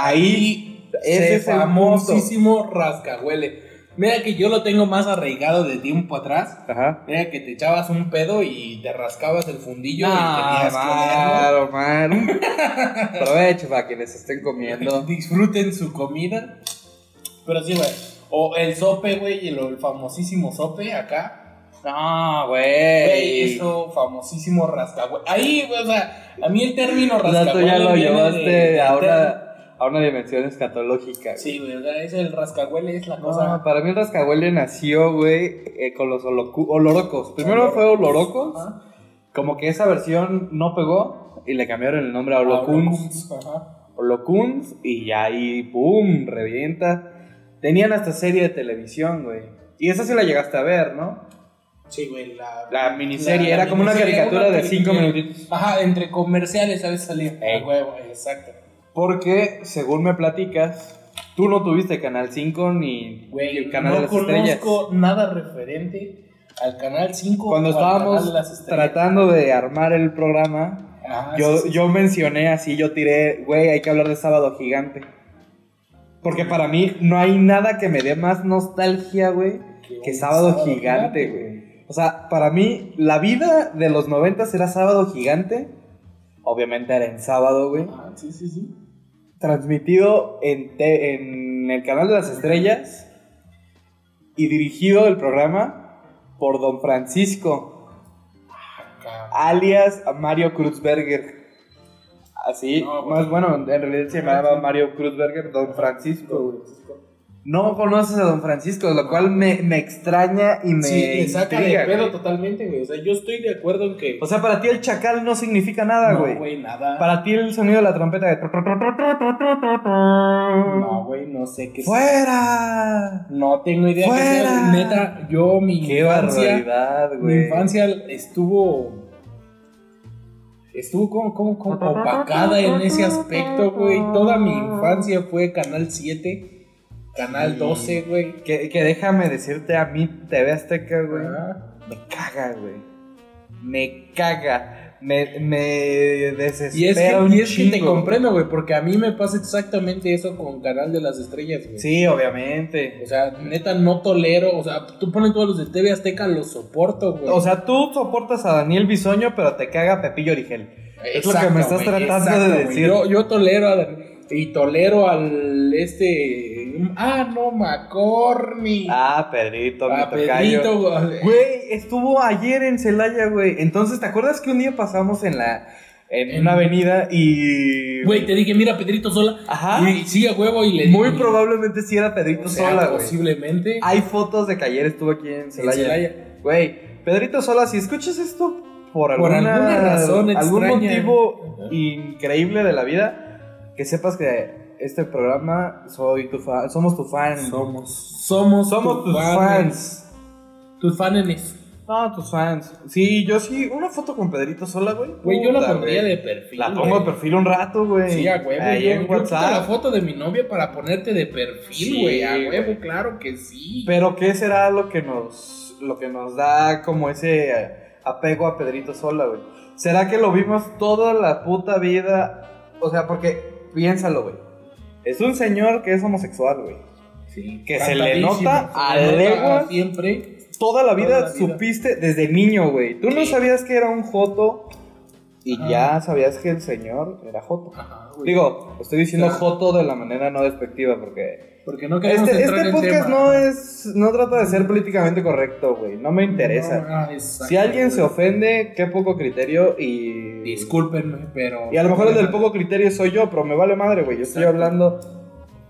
Ahí, ese Ese es el punto. famosísimo rascahuele. Mira que yo lo tengo más arraigado de tiempo atrás. Ajá. Mira que te echabas un pedo y te rascabas el fundillo y Ah, tenías claro, man. Provecho para quienes estén comiendo. Disfruten su comida. Pero sí, güey. O el sope, güey, el, el famosísimo sope acá. No, Güey, güey. eso, famosísimo rascahuele. Ahí, güey, o sea, a mí el término O sea, tú ya lo llevaste de- a, una, a una dimensión escatológica. güey. Sí, güey, o sea, es el rascahuele, es la No, cosa. para mí el rascahuele nació, güey, eh, con los olorocos. Primero fue olorocos, Ajá. como que esa versión no pegó y le cambiaron el nombre a holocuns. Ajá. Holocuns y ya ahí, pum, revienta. Tenían hasta serie de televisión, güey. Y esa sí la llegaste a ver, ¿no? Sí, güey, la, La miniserie, era como una caricatura de una cinco caricatura. minutitos. Ajá, entre comerciales, ¿sabes? Salir. Ey. A huevo, exacto. Porque, según me platicas, tú no tuviste Canal 5 ni Güey, el Canal no de las Estrellas. conozco nada referente al Canal 5 Cuando o al Canal estábamos de las Estrellas. tratando de armar el programa, Ajá, yo, sí, sí, yo mencioné así, yo tiré, güey, hay que hablar de Sábado Gigante. Porque para mí no hay nada que me dé más nostalgia, güey, que Sábado, Gigante, güey. O sea, para mí la vida de los noventas era Sábado Gigante. Obviamente era en sábado, güey. Ah, sí, sí, sí. Transmitido en, te- en el canal de las estrellas y dirigido el programa por Don Francisco, Acá. alias Mario Kruzberger. Así, No, más bueno, en realidad se llamaba Mario Kruzberger, Don Francisco, güey. No conoces a Don Francisco, lo cual me, me extraña y me Sí, le saca intriga, de pedo güey. totalmente, güey. O sea, yo estoy de acuerdo en que. O sea, para ti el chacal no significa nada, no, güey. güey, nada. para ti el sonido de la trompeta de... No, güey, no sé qué. ¡Fuera! No tengo idea ¡Fuera! sea. Neta, yo, mi ¡Qué infancia. barbaridad, Mi güey! infancia estuvo. Estuvo como, como, como opacada en ese aspecto, güey. Toda mi infancia fue Canal 7, Canal Sí. 12, güey. Que, que déjame decirte a mí, TV Azteca, güey. Me caga, güey. Me caga. Me, me desespera Y es que, un y es que te comprendo, güey, porque a mí me pasa exactamente eso con Canal de las Estrellas, güey. Sí, obviamente. O sea, neta, no tolero. O sea, tú pones todos los de TV Azteca, los soporto, güey. O sea, tú soportas a Daniel Bisoño, pero te caga Pepillo Origel. es lo que me estás tratando de decir. Yo, yo tolero a Dan- y tolero al este. Ah, no, McCormick. Ah, Pedrito, mi a tocayo. Pedrito, güey. Güey, estuvo ayer en Celaya, güey. Entonces, ¿te acuerdas que un día pasamos en la... En, En- una avenida y... Güey, te dije, mira, Pedrito Sola. Ajá. Y sí, a huevo, y le Muy y- probablemente sí era Pedrito o sea, Sola, güey. Posiblemente. Hay fotos de que ayer estuvo aquí en Celaya. Güey, Pedrito Sola, si escuchas esto por Por alguna, alguna razón algún extraña. motivo increíble de la vida, que sepas que este programa soy tu fan, somos tu fan. Somos. Somos, Somos tus fans. Tus fanes. No, tus fans. Sí, yo sí, una foto con Pedrito Sola, güey. Güey, yo la pondría de perfil. La pongo güey. de perfil un rato, güey. Sí, a huevo. Ahí yo, en yo WhatsApp. la foto de mi novia para ponerte de perfil, Sí, güey. a güey. huevo, claro que sí. Pero ¿qué será lo que nos lo que nos da como ese apego a Pedrito Sola, güey? ¿Será que lo vimos toda la puta vida? O sea, porque piénsalo, güey. Es un señor que es homosexual, güey. Sí. Que se le nota a legua. Siempre. Toda la vida Toda la vida. supiste desde niño, güey. Tú no sabías que era un Joto y Ajá. ya sabías que el señor era Joto. Ajá, güey. Digo, estoy diciendo Claro. Joto de la manera no despectiva porque porque no queremos este, entrar este en podcast tema. no es no trata de ser políticamente correcto, güey. No me interesa. No, ah, si alguien se ofende, qué poco criterio y Discúlpenme, pero. y a lo mejor el del poco criterio soy yo, pero me vale madre, güey. Yo estoy hablando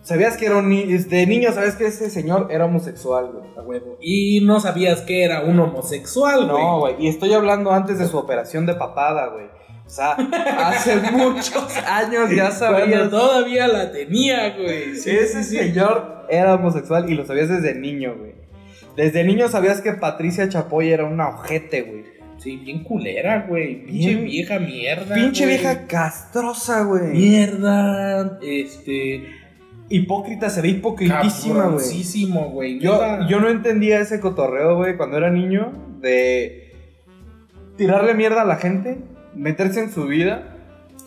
¿Sabías que era un ni de niño sabías que ese señor era homosexual, güey? A huevo. Y no sabías que era un homosexual, güey. No, güey. Y estoy hablando antes de su operación de papada, güey. O sea, hace muchos años ya Cuando sabías. todavía la tenía, güey. Sí, Ese sí, sí. señor era homosexual y lo sabías desde niño, güey. Desde niño sabías que Patricia Chapoy era una ojete, güey. Sí, bien culera, güey. Pinche Bien- vieja mierda. Pinche güey. vieja castrosa, güey. Mierda. Este. Hipócrita, se ve hipocritísima, güey. Güey. Yo, yo no entendía ese cotorreo, güey, cuando era niño, de tirarle mierda a la gente, meterse en su vida,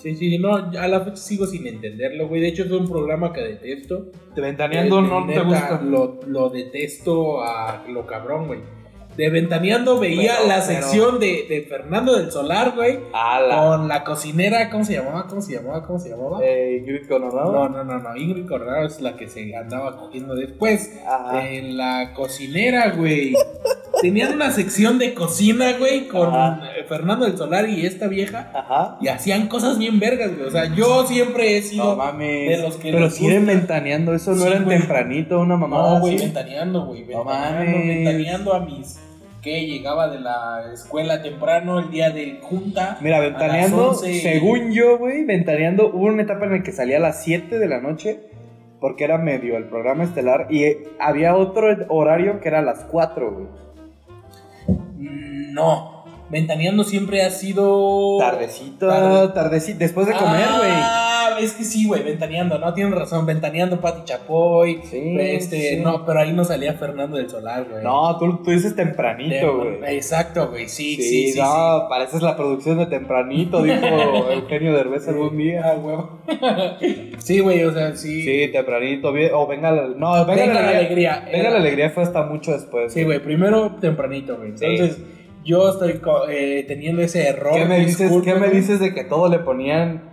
Sí, sí, no, a la fecha sigo sin entenderlo, güey. De hecho, es un programa que detesto. te ventaneando Eh, no te gusta. Lo, lo detesto a lo cabrón, güey. De Ventaneando veía Pero- la pero- sección de, de Fernando del Solar, güey. Ala. Con la cocinera, ¿cómo se llamaba? ¿Cómo se llamaba? ¿Cómo se llamaba? Eh, Ingrid Coronado. No, no, no, no. Ingrid Coronado es la que se andaba cogiendo después. Ajá. En la cocinera, güey. Tenían una sección de cocina, güey, con Ajá. eh, Fernando del Solar y esta vieja. Ajá. Y hacían cosas bien vergas, güey. O sea, yo siempre he sido No mames. de los que Pero siguen ventaneando, eso no Sí, era tempranito, una mamada No, güey, ventaneando, güey. No Ventaneando, mames. ventaneando a mis. Que llegaba de la escuela temprano el día de junta. Mira, ventaneando, 11. según yo, güey, ventaneando, hubo una etapa en la que salía a las 7 de la noche, porque era medio el programa estelar, y eh, había otro horario que era a las 4, güey. Mm, No. Ventaneando siempre ha sido. Tardecito, Tarde- tardecito, después de comer, güey. Ah, es que sí, güey, ventaneando, no, tienes razón, ventaneando Pati Chapoy. Sí, este, sí. no, pero ahí no salía Fernando del Solar, güey. No, tú, tú dices tempranito, güey. Exacto, güey, sí, Sí, sí, no, pareces la producción de tempranito, dijo Eugenio Derbez algún día. Ah, huevo. sí, güey, o sea, sí. Sí, tempranito, bien- o venga la, no, venga, Venga la la alegría. Venga la alegría fue hasta mucho después. Sí, güey, primero tempranito, güey. Entonces, yo estoy eh, teniendo ese error. ¿Qué me dices. ¿Qué me dices de que todo le ponían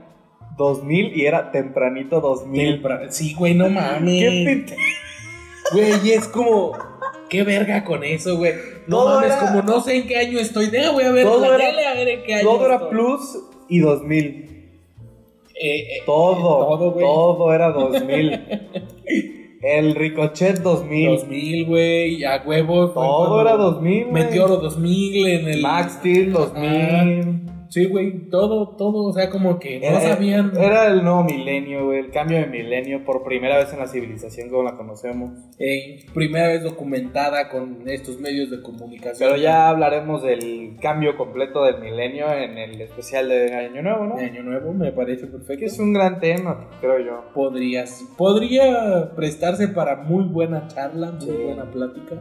2000 y era tempranito 2000? Tempra- Sí, güey, no mames. ¿Qué Güey, es como. ¿Qué verga con eso, güey? No Todo mames, era- como no sé en qué año estoy. Deja, voy a ver. Todo era- a ver en qué año Todo era estoy. plus y 2000. Eh, eh, Todo, todo, güey. todo era 2000. El Ricochet 2000. 2000, güey, a huevo. Todo era 2000. güey. Meteoro 2000 en el. Max Steel 2000. Sí, güey, todo, todo, o sea, como que no Era, sabían. era el nuevo milenio, güey, el cambio de milenio por primera vez en la civilización como la conocemos. eh, primera vez documentada con estos medios de comunicación. Pero ya hablaremos del cambio completo del milenio en el especial de Año Nuevo, ¿no? De Año Nuevo me parece perfecto. Que es un gran tema, creo yo. Podrías, podría prestarse para muy buena charla, muy Sí. buena plática.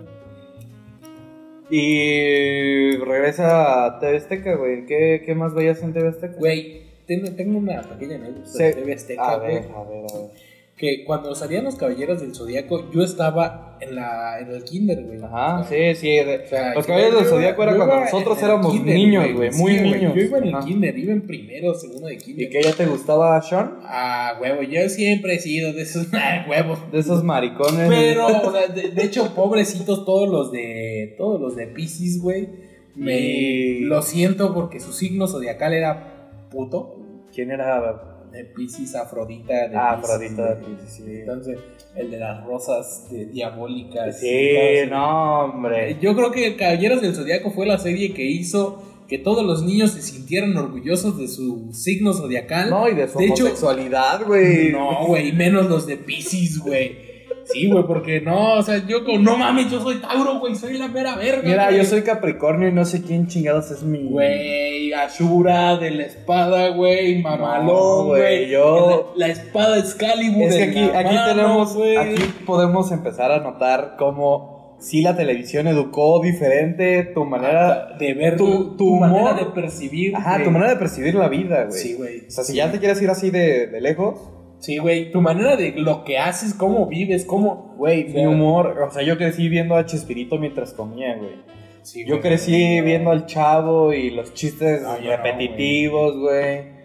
Y regresa a TV Azteca, güey. ¿Qué, ¿Qué más veías en TV Azteca? Güey, tengo, tengo una pequeña anécdota de TV Azteca, A güey, ver, a ver, a ver. Que cuando salían los Caballeros del Zodíaco, yo estaba en la en el kinder, güey. Ajá, sí, sí. de- o sea, Los Caballeros del Zodíaco era cuando nosotros éramos kinder, niños, güey, muy Sí, niños. Yo iba en el Ajá. kinder, iba en primero, segundo de kinder. ¿Y qué ya te gustaba, Sean? Ah, huevo, yo siempre he sido de esos ah, huevos. De esos maricones. Pero, o sea, de, de hecho, pobrecitos todos los de. Todos los de Pisces, güey. Me lo siento porque su signo zodiacal era puto. ¿Quién era? De Pisces, Afrodita. De Ah, Afrodita, güey. sí, sí. Entonces, el de las rosas de diabólicas. Sí, no, hombre. Yo creo que Caballeros del Zodiaco fue la serie que hizo que todos los niños se sintieran orgullosos de su signo zodiacal. No, y de su De homosexualidad, güey. No, güey, menos los de Pisces, güey. Sí, güey, porque no, o sea, yo como, no mames, yo soy Tauro, güey, soy la mera verga. Mira, güey. yo soy Capricornio y no sé quién chingados es mi. Güey, Ashura de la espada, güey, mamalón, güey, güey. yo- La, la espada Excalibur. Es que aquí, aquí mano, tenemos, güey. aquí podemos empezar a notar cómo sí la televisión educó diferente tu manera, de ver tu- tu, manera de percibir. ajá, güey. tu manera de percibir la vida, güey. Sí, güey. O sea, si Sí. ya te quieres ir así de, de lejos, Sí, güey, tu manera de lo que haces, cómo vives, cómo... Güey, mi humor, o sea, yo crecí viendo a Chespirito mientras comía, güey. sí, Yo güey. crecí viendo al chavo y los chistes No, yo no, repetitivos, güey.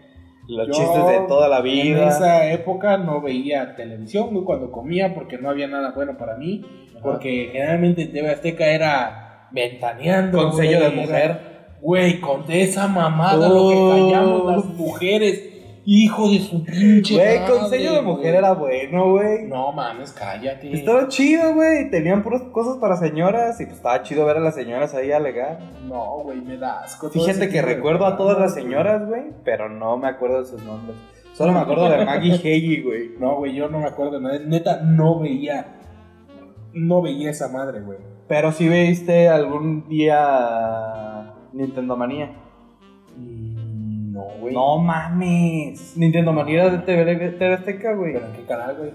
Los Yo, chistes de toda la En vida. esa época no veía televisión, güey, cuando comía, porque no había nada bueno para mí. Porque generalmente TV Azteca era ventaneando. Con sello de mujer. Güey, con esa mamada lo que callamos las mujeres. Hijo de su pinche Güey, madre, con sello de mujer era bueno, güey. No mames, cállate. Estaba chido, güey. Tenían puras cosas para señoras y pues estaba chido ver a las señoras ahí alegar. No, güey, me da asco. Fíjate que recuerdo a todas las señoras, güey, pero no me acuerdo de sus nombres. Solo me acuerdo de Maggie Heggie, güey. No, güey, yo no me acuerdo de nada. Neta, no veía. No veía esa madre, güey. Pero si viste algún día Nintendo Manía. No, güey. No mames. Nintendo Manía de TV, TV Azteca, güey. ¿Pero en qué canal, güey?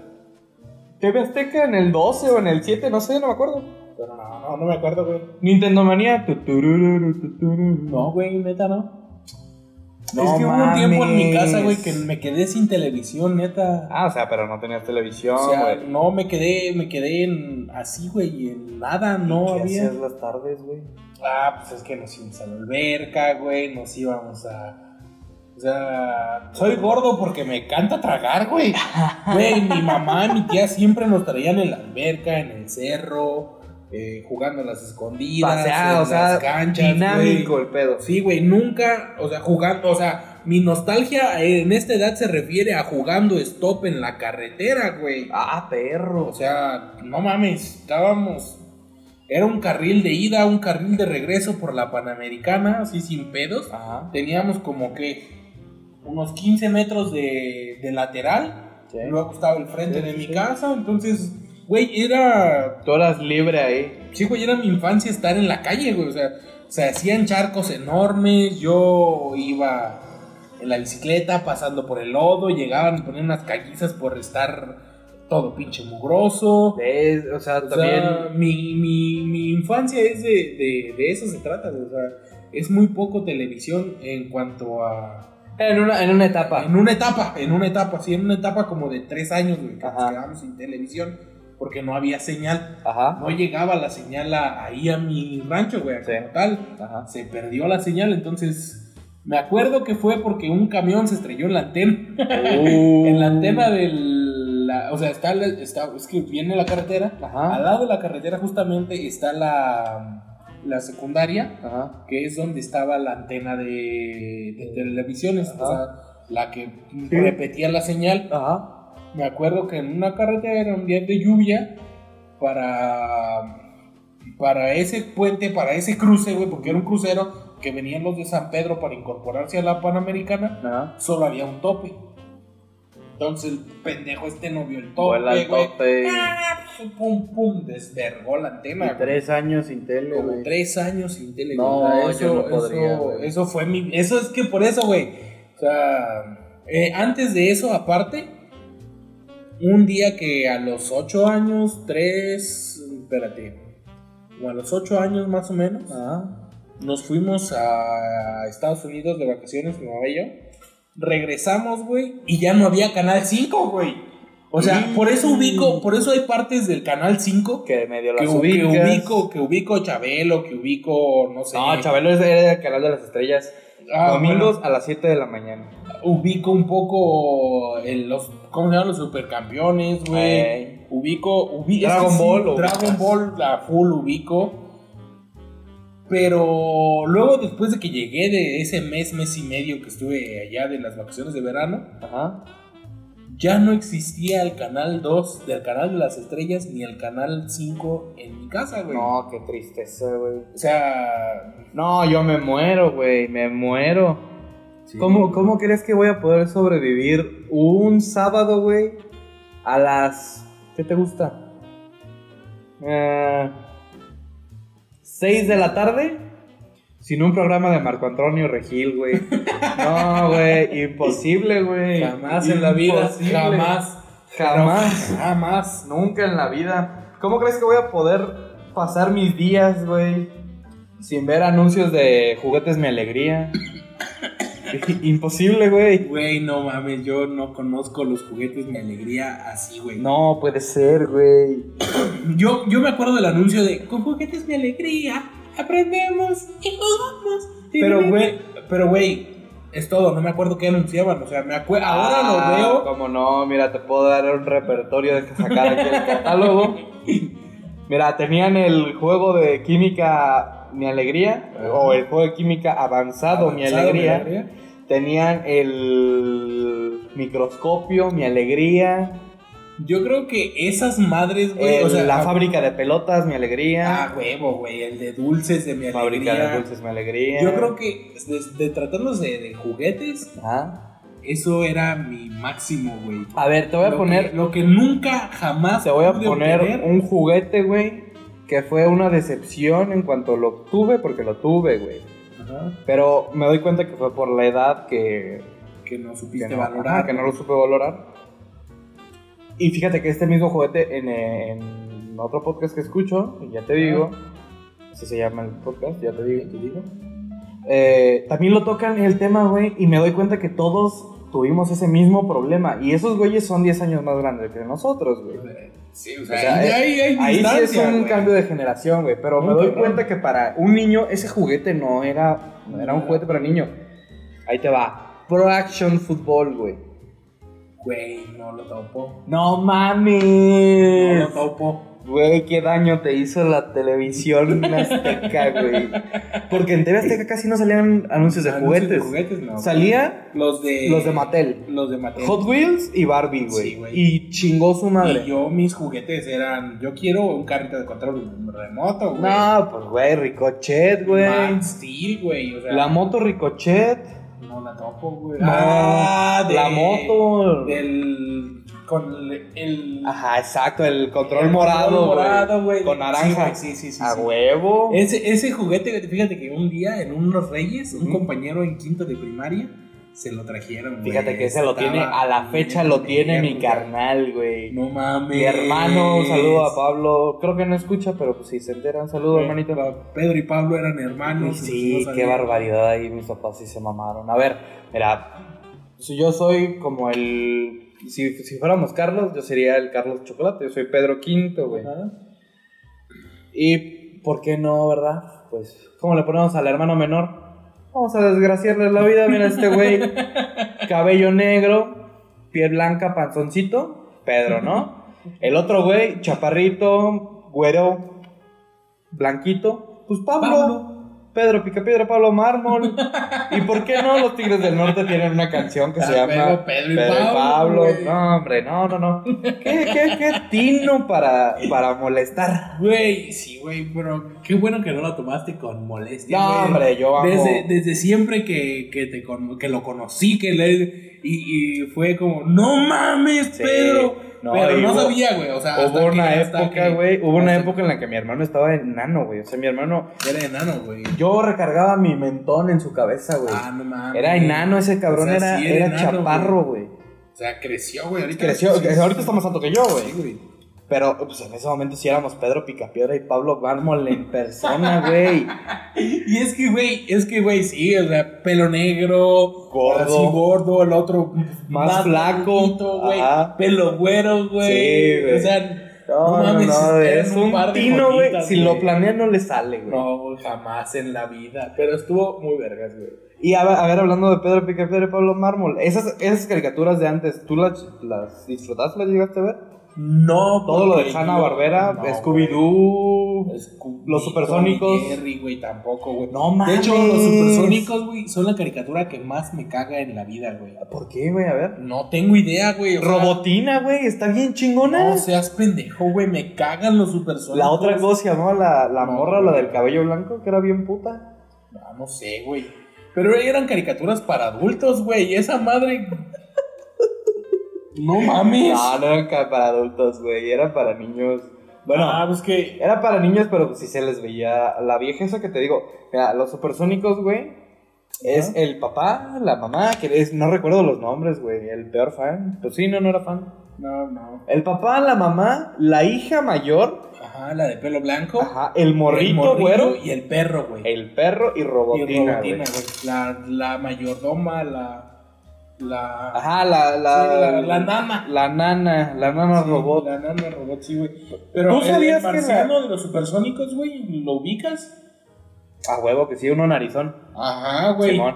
TV Azteca en el 12 o en el 7, no sé, no me acuerdo. Pero no, no, no me acuerdo, güey. Nintendo Manía. No, güey, neta, no. No es que hubo un tiempo en mi mames. casa, güey, que me quedé sin televisión, neta. Ah, o sea, pero no tenías televisión, o sea, güey. no, me quedé, me quedé en así, güey, en nada, no ¿Qué había. hacías las tardes, güey? Ah, pues es que nos íbamos a la alberca, güey, nos íbamos a... O sea, soy gordo porque me encanta tragar, güey. Güey, mi mamá y mi tía siempre nos traían en la alberca, en el cerro, eh, jugando a las escondidas, Pasea, en o sea, las canchas, dinámico el pedo. Sí, güey, nunca, o sea, jugando, o sea, mi nostalgia en esta edad se refiere a jugando stop en la carretera, güey. Ah, perro. O sea, no mames, estábamos. Era un carril de ida, un carril de regreso por la Panamericana, así sin pedos. Ajá. Teníamos como que unos 15 metros de, de lateral. Sí. Luego estaba el frente Sí, de sí, mi casa. Entonces, güey, era. Tú eras libre ahí. Sí, güey, era mi infancia estar en la calle, güey. O sea, se hacían charcos enormes. Yo iba en la bicicleta pasando por el lodo. Llegaban y ponían unas callizas por estar todo pinche mugroso. O sea, O también. sea, mi, mi, mi infancia es de, de, de eso se trata. O sea, es muy poco televisión en cuanto a... En una, en una etapa. En una etapa, en una etapa, sí, en una etapa como de tres años, güey, que nos Ajá. quedamos sin televisión porque no había señal. Ajá. No llegaba la señal a- ahí a mi rancho, güey, Sí. como tal. Ajá. Se perdió la señal, entonces... Me acuerdo que fue porque un camión se estrelló en la antena. Uh. en la antena del... la- o sea, está, está... Es que viene la carretera. Ajá. Al lado de la carretera justamente está la, la secundaria, Ajá. que es donde estaba la antena de, de televisiones, Ajá. o sea, la que repetía la señal. Ajá. Me acuerdo que en una carretera, un día de lluvia, para, para ese puente, para ese cruce, güey, porque era un crucero que venían los de San Pedro para incorporarse a la Panamericana, Ajá. solo había un tope. Entonces el pendejo este no vio el tope, el güey. tope. Ah, Pum, pum, desvergó la. Y güey. tres años sin tele, Como tres años sin tele. No, güey. O yo no eso, podría, eso, güey. eso fue mi. Eso es que por eso, güey. O sea, eh, antes de eso, aparte, un día que a los ocho años, tres. Espérate. Como a los ocho años más o menos, Ajá. nos fuimos a Estados Unidos de vacaciones, mi mamá y yo. Regresamos, güey, y ya no había Canal 5, güey. O sea, Mm. por eso ubico, por eso hay partes del Canal 5 Que medio que, las que ubicas. ubico, que ubico Chabelo, que ubico, no sé. No, Chabelo es era el canal de las estrellas. Ah, Domingos bueno. a las 7 de la mañana. Ubico un poco el- los, ¿cómo se llaman? Los supercampeones, güey. Ey. Ubico, ubi- es Dragon que Ball, Dragon. Ball, la full ubico. Pero luego después de que llegué de ese mes, mes y medio que estuve allá de las vacaciones de verano, Ajá. ya no existía el canal 2 del canal de las estrellas ni el canal 5 en mi casa, güey. No, qué tristeza, güey. O sea, No, yo me muero, güey. Me muero. ¿Cómo, ¿Cómo crees que voy a poder sobrevivir un sábado, güey? A las. ¿Qué te gusta? Eh, 6 de la tarde. Sin un programa de Marco Antonio Regil, güey. No, güey. Imposible, güey. jamás en la vida, Imposible. jamás, Jamás. jamás. Nunca en la vida. ¿Cómo crees que voy a poder pasar mis días, güey? Sin ver anuncios de juguetes mi alegría. Imposible, güey. Güey, no mames, yo no conozco los juguetes Mi Alegría así, güey. No puede ser, güey. Yo, yo me acuerdo del anuncio de Con juguetes Mi Alegría, aprendemos y jugamos. y Pero, vivimos". güey. Pero, güey, es todo, no me acuerdo qué anunciaban. O sea, me acuerdo. Ahora lo veo. Como no, mira, te puedo dar un repertorio de que sacar aquí el catálogo. Mira, tenían el juego de química Mi Alegría, o el juego de química avanzado, Mi Alegría. Tenían el microscopio Mi Alegría. Yo creo que esas madres, güey. el- o sea, la ah, fábrica de pelotas Mi Alegría. Ah, huevo, güey. El de dulces de mi fábrica alegría. de dulces Mi Alegría. Yo creo que de, de tratándose de juguetes, Ajá. Eso era mi máximo, güey. A ver, te voy a Lo poner. que- lo que nunca jamás Te voy a poner obtener. un juguete, güey, que fue una decepción en cuanto lo tuve, porque lo tuve, güey. Ajá, Pero me doy cuenta que fue por la edad que, que no que, supiste no, valorar. ajá, que no lo supe valorar. Y fíjate que este mismo juguete en, en otro podcast que escucho, ya te digo, así se llama el podcast, ya te digo, te digo. eh, también lo tocan el tema, güey, y me doy cuenta que todos tuvimos ese mismo problema. Y esos güeyes son 10 años más grandes que nosotros, güey. Sí, o O sea, ahí, ahí hay Ahí sí es un güey. cambio de generación, güey. Pero me doy cabrón. cuenta que para un niño, ese juguete no era, no era un juguete para niño. Ahí te va. Pro Action Football, güey. Güey, no lo topo. No No mames. lo topo. Güey, qué daño te hizo la televisión azteca, güey. Porque en TV Azteca casi no salían anuncios de Anuncios juguetes. de juguetes, no. Salía Los de. los de Mattel. Los de Mattel. Hot Wheels y Barbie, güey. Sí, güey. y chingó su madre. Y yo, mis juguetes eran. Yo quiero un carrito de control remoto, güey. No, pues güey, Ricochet, güey. Man Steel, güey. O sea, La moto Ricochet. No la topo, güey. No, la moto. Del. Con el. el- Ajá, exacto, el control el morado, control morado, güey. Con naranja. Sí, sí, sí. A sí. huevo. Ese, ese juguete, fíjate que un día en unos Reyes, un compañero en quinto de primaria se lo trajeron, güey. Fíjate que ese lo tiene, a la fecha lo tiene mi carnal, güey. No mames. Mi hermano, un saludo a Pablo. Creo que no escucha, pero pues si se entera, un saludo, hermanito. Pedro y Pablo eran hermanos. Sí, qué barbaridad ahí, mis papás sí se mamaron. A ver, mira, si yo soy como el... Si, si fuéramos Carlos, yo sería el Carlos Chocolate, yo soy Pedro Quinto, güey. Ajá. ¿Y por qué no, verdad? Pues, ¿cómo le ponemos al hermano menor? Vamos a desgraciarle la vida, mira este güey. Cabello negro, piel blanca, panzoncito. Pedro, ¿no? El otro güey, chaparrito, güero, blanquito. Pues Pablo. Pablo. Pedro Picapiedra, Pablo Mármol. ¿Y por qué no los Tigres del Norte tienen una canción que se llama Pedro y Pablo. No, hombre, no, no, no. ¿Qué, qué, qué tino para, para molestar? Güey, sí, güey, pero qué bueno que no lo tomaste con molestia. No, hombre, yo amo- Desde, desde siempre que, que, te con- que lo conocí, que le. Y, y fue como, no mames, Sí, Pedro. No, pero no hubo- sabía, güey. O sea, hasta Hubo que- una hasta época, güey, hubo una época en la que mi hermano estaba enano, güey. O sea, mi hermano, Era enano, güey. yo recargaba mi mentón en su cabeza, güey. Ah, no mames. Era enano ese cabrón, O sea, era, sí era enano, chaparro, güey. O sea, creció, güey. Ahorita Creció, ahorita está más alto que yo, güey. Pero pues en ese momento sí éramos Pedro Picapiedra y Pablo Mármol en persona, güey. Y es que, güey, es que, güey, sí, o sea, pelo negro, Gordo. así gordo, el otro Más flaco. blanquito, güey, pelo güero, güey. Sí, güey. O sea, No, no, no, es un de tino, güey. Si lo planea no le sale, güey. No, jamás en la vida. Pero estuvo muy vergas, güey. Y a ver, a ver, hablando de Pedro Picapiedra y Pablo Mármol, esas, esas caricaturas de antes, ¿tú las, las disfrutaste, las llegaste a ver? No, Todo lo de Hanna Barbera, no, Scooby-Doo. Scooby, Los Supersónicos. Güey, tampoco, güey. No De mames. hecho, los supersónicos, güey, son la caricatura que más me caga en la vida, güey. ¿Por qué, güey? A ver. No tengo idea, güey. Robotina, güey, está bien chingona. No seas pendejo, güey. Me cagan los supersónicos. la otra cosa se llamaba la, la No, morra, la del cabello blanco, que era bien puta. No, no sé, güey. Pero eran caricaturas para adultos, güey. Esa madre. No mames. No, no eran ca- para adultos, güey, era para niños. Bueno, Ah, pues que. era para niños, pero pues sí se les veía. La vieja que te digo, mira, los supersónicos, güey, es el papá, la mamá, que es, no recuerdo los nombres, güey, el peor fan. Pues sí, no, no era fan. No, no. El papá, la mamá, la hija mayor, Ajá, la de pelo blanco. ajá, el morrito, el güero, y el perro, güey. el perro y Y Robotina, Robotina, güey. güey. La, la mayordoma, la. La. Ajá, la, la, Sí, la- la nana. La nana, la nana Sí, robot. La nana robot, sí, güey. Pero ¿Tú sabías el que la- de los supersónicos, güey, ¿lo ubicas? A huevo que sí, uno narizón. Ajá, güey. Simón.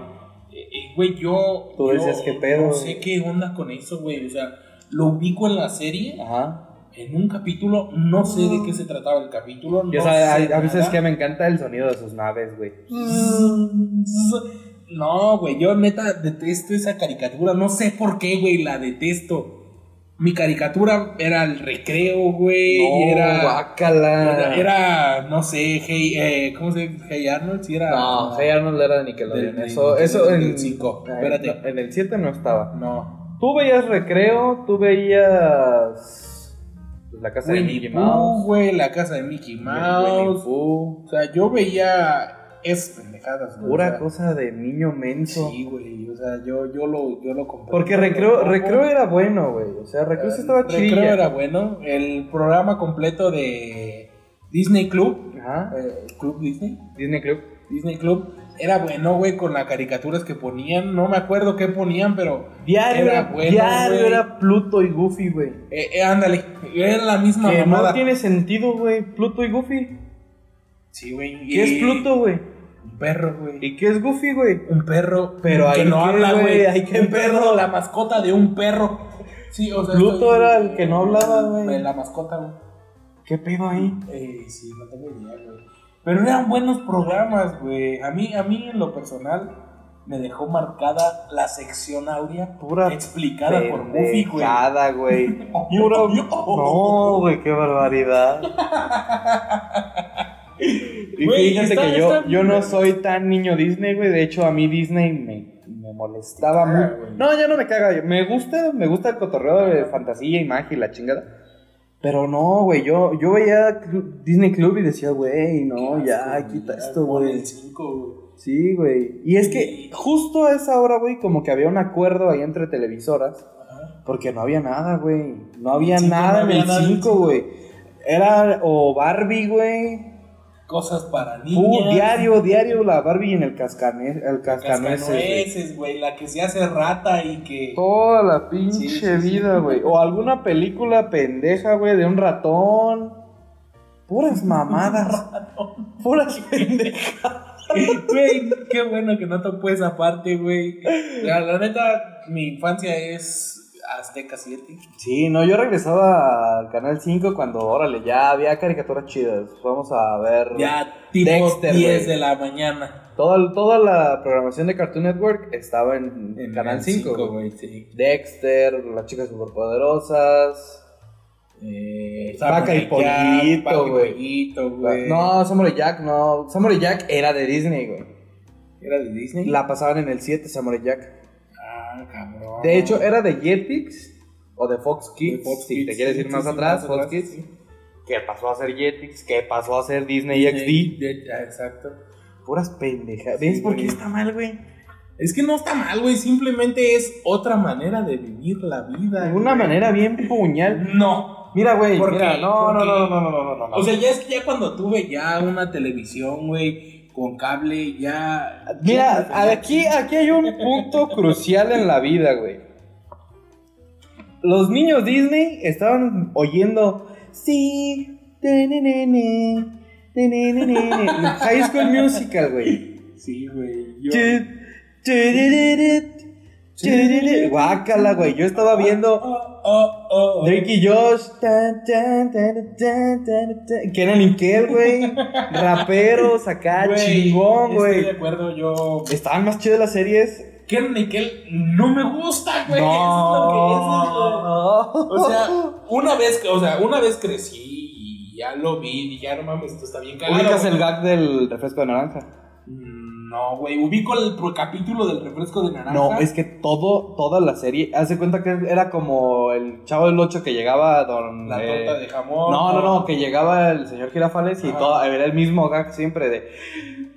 Eh, eh, Güey, yo. Tú yo decías, ¿qué pedo? No sé qué onda con eso, güey. O sea, lo ubico en la serie, Ajá. en un capítulo. No sé de qué se trataba el capítulo. No sé a, a veces nada. que me encanta el sonido de sus naves, güey. No, güey, yo neta detesto esa caricatura. No sé por qué, güey, la detesto. Mi caricatura era el recreo, güey. y era, guácala. era, era, no sé, hey, eh, ¿cómo se dice? Hey Arnold, sí era. No, Hey Arnold era de Nickelodeon. Del- eso, eso del en cinco. Ah, Espérate. no, En el 7 no estaba. No. Tú veías Recreo, tú veías la casa de Winnie Mickey Mouse. güey, la casa de Mickey Winnie Mouse. Pooh. O sea, yo veía esas pendejadas, güey. Pura o sea, cosa de niño menso. Sí, güey, o sea, yo, yo lo, yo lo compré. Porque Recreo, Recreo era bueno, güey. O sea, Recreo sí estaba chido. Recreo era bueno. El programa completo de Disney Club, Ajá. eh, Club Disney, Disney Club. Disney Club, era bueno, güey, con las caricaturas que ponían. No me acuerdo qué ponían, pero Diario Era bueno, diario era Pluto y Goofy, güey. eh, eh, ándale, era la misma Que mamada. no tiene sentido, güey. Pluto y Goofy. Sí, güey. ¿Qué es Pluto, güey? Un perro, güey. ¿Y qué es Goofy, güey? Un perro, Pero que ahí no habla, güey, ahí qué Un perro, pedo. la mascota de un perro. Sí, o sea, Pluto estoy- era el que no hablaba, güey. La mascota, güey. ¿Qué pedo ahí? Eh, sí, no tengo idea, güey. Pero eran buenos programas, güey. A mí, a mí, en lo personal, me dejó marcada la sección áurea Pura explicada por Goofy, güey. güey. Puro... No, güey, qué barbaridad. Y Güey, está- que yo, está- yo no soy tan niño Disney, güey. De hecho, a mí Disney me, me molestaba caga, mucho. güey. No, ya no me caga. Me gusta, me gusta el cotorreo de fantasía y magia y la chingada. Pero no, güey, yo, yo veía Disney Club y decía, güey, no, ya, quita esto, güey. Sí, güey. Y es que justo a esa hora, güey, como que había un acuerdo ahí entre televisoras. Porque no había nada, güey. No había nada no en había el nada en el 5, cinco. güey. Era o Barbie, güey. Cosas para Uh, niñas. diario, diario la Barbie en el cascanueces. El cascanueces, güey. La que se hace rata y que. Toda la pinche Sí, vida, güey. O alguna película pendeja, güey, de un ratón. Puras mamadas. Puras pendejas. Güey, qué bueno que no topó esa parte, güey. La, la neta, mi infancia es Azteca 7. Sí, no, yo regresaba al canal 5 cuando, órale, ya había caricaturas chidas. Vamos a ver. Ya tipo Dexter, 10 güey. de la mañana. Toda, toda la programación de Cartoon Network estaba en, En Canal el 5. cinco, güey. sí. Dexter, las chicas superpoderosas. Eh, Vaca y. Pollito, güey. No, Samurai Jack, no. Samurai Jack era de Disney, güey. ¿Era de Disney? La pasaban en el 7, Samurai Jack. Ah, cabrón. De hecho, era de Jetix o de Fox Kids. De Fox si Kids, te quieres ir más atrás, más Fox atrás, Kids. sí. Que pasó a ser Jetix, que pasó a ser Disney XD. De- de- Exacto. Puras pendejas. ¿Ves Sí, por qué está mal, güey? Es que no está mal, güey. Simplemente es otra manera de vivir la vida. De una güey. manera bien puñal. No. Mira, güey, ¿Por mira, qué? no, no, no, no, no, no, no, no. O sea, ya es que ya cuando tuve ya una televisión, güey, con cable, ya. Mira, aquí, aquí hay un punto crucial en la vida, güey. Los niños Disney estaban oyendo sí, tenenene, tenenene, High School Musical, güey. Sí, güey. Yo. Turururu. Guácala, güey. Yo estaba viendo Oh, oh, oh. Drake y Josh, tan, tan, tan, Kenan y Kel, güey. Raperos acá, Güey, chingón, Estoy de güey. acuerdo, yo. Estaban más chidas las series. Ken Nickel no me gusta, güey. Eso es lo que es O sea, una vez, o sea, una vez crecí y ya lo vi y dije, ah, no mames, esto está bien cagado. ¿Ubicas el güey. gag del refresco de naranja? Mm, No, güey, ubico el capítulo del refresco de naranja. No, es que todo, toda la serie, hace cuenta que era como el chavo del 8 que llegaba don... La eh, torta de jamón. No, no, no, que llegaba el señor Girafales y todo, era el mismo gag siempre de...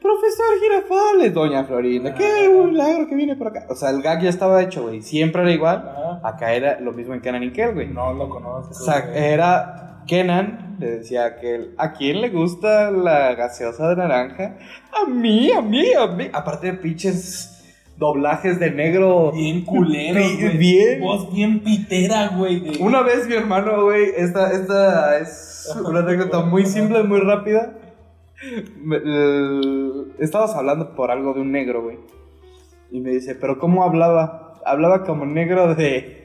profesor Girafales, doña Florinda, qué milagro que viene por acá. O sea, el gag ya estaba hecho, güey. Siempre era igual. Acá era lo mismo en Kenan y Kel, güey. No lo conozco. O sea, era Kenan, le decía a Kel, ¿a quién le gusta la gaseosa de naranja? A mí, a mí, a mí. Aparte de pinches doblajes de negro. Bien culero, güey. bien. Voz bien pitera, güey. Una vez mi hermano, güey, esta, esta es una anécdota muy simple, muy rápida. Me- el- estábamos hablando por algo de un negro, güey. Y me dice, ¿pero cómo hablaba? Hablaba como negro de...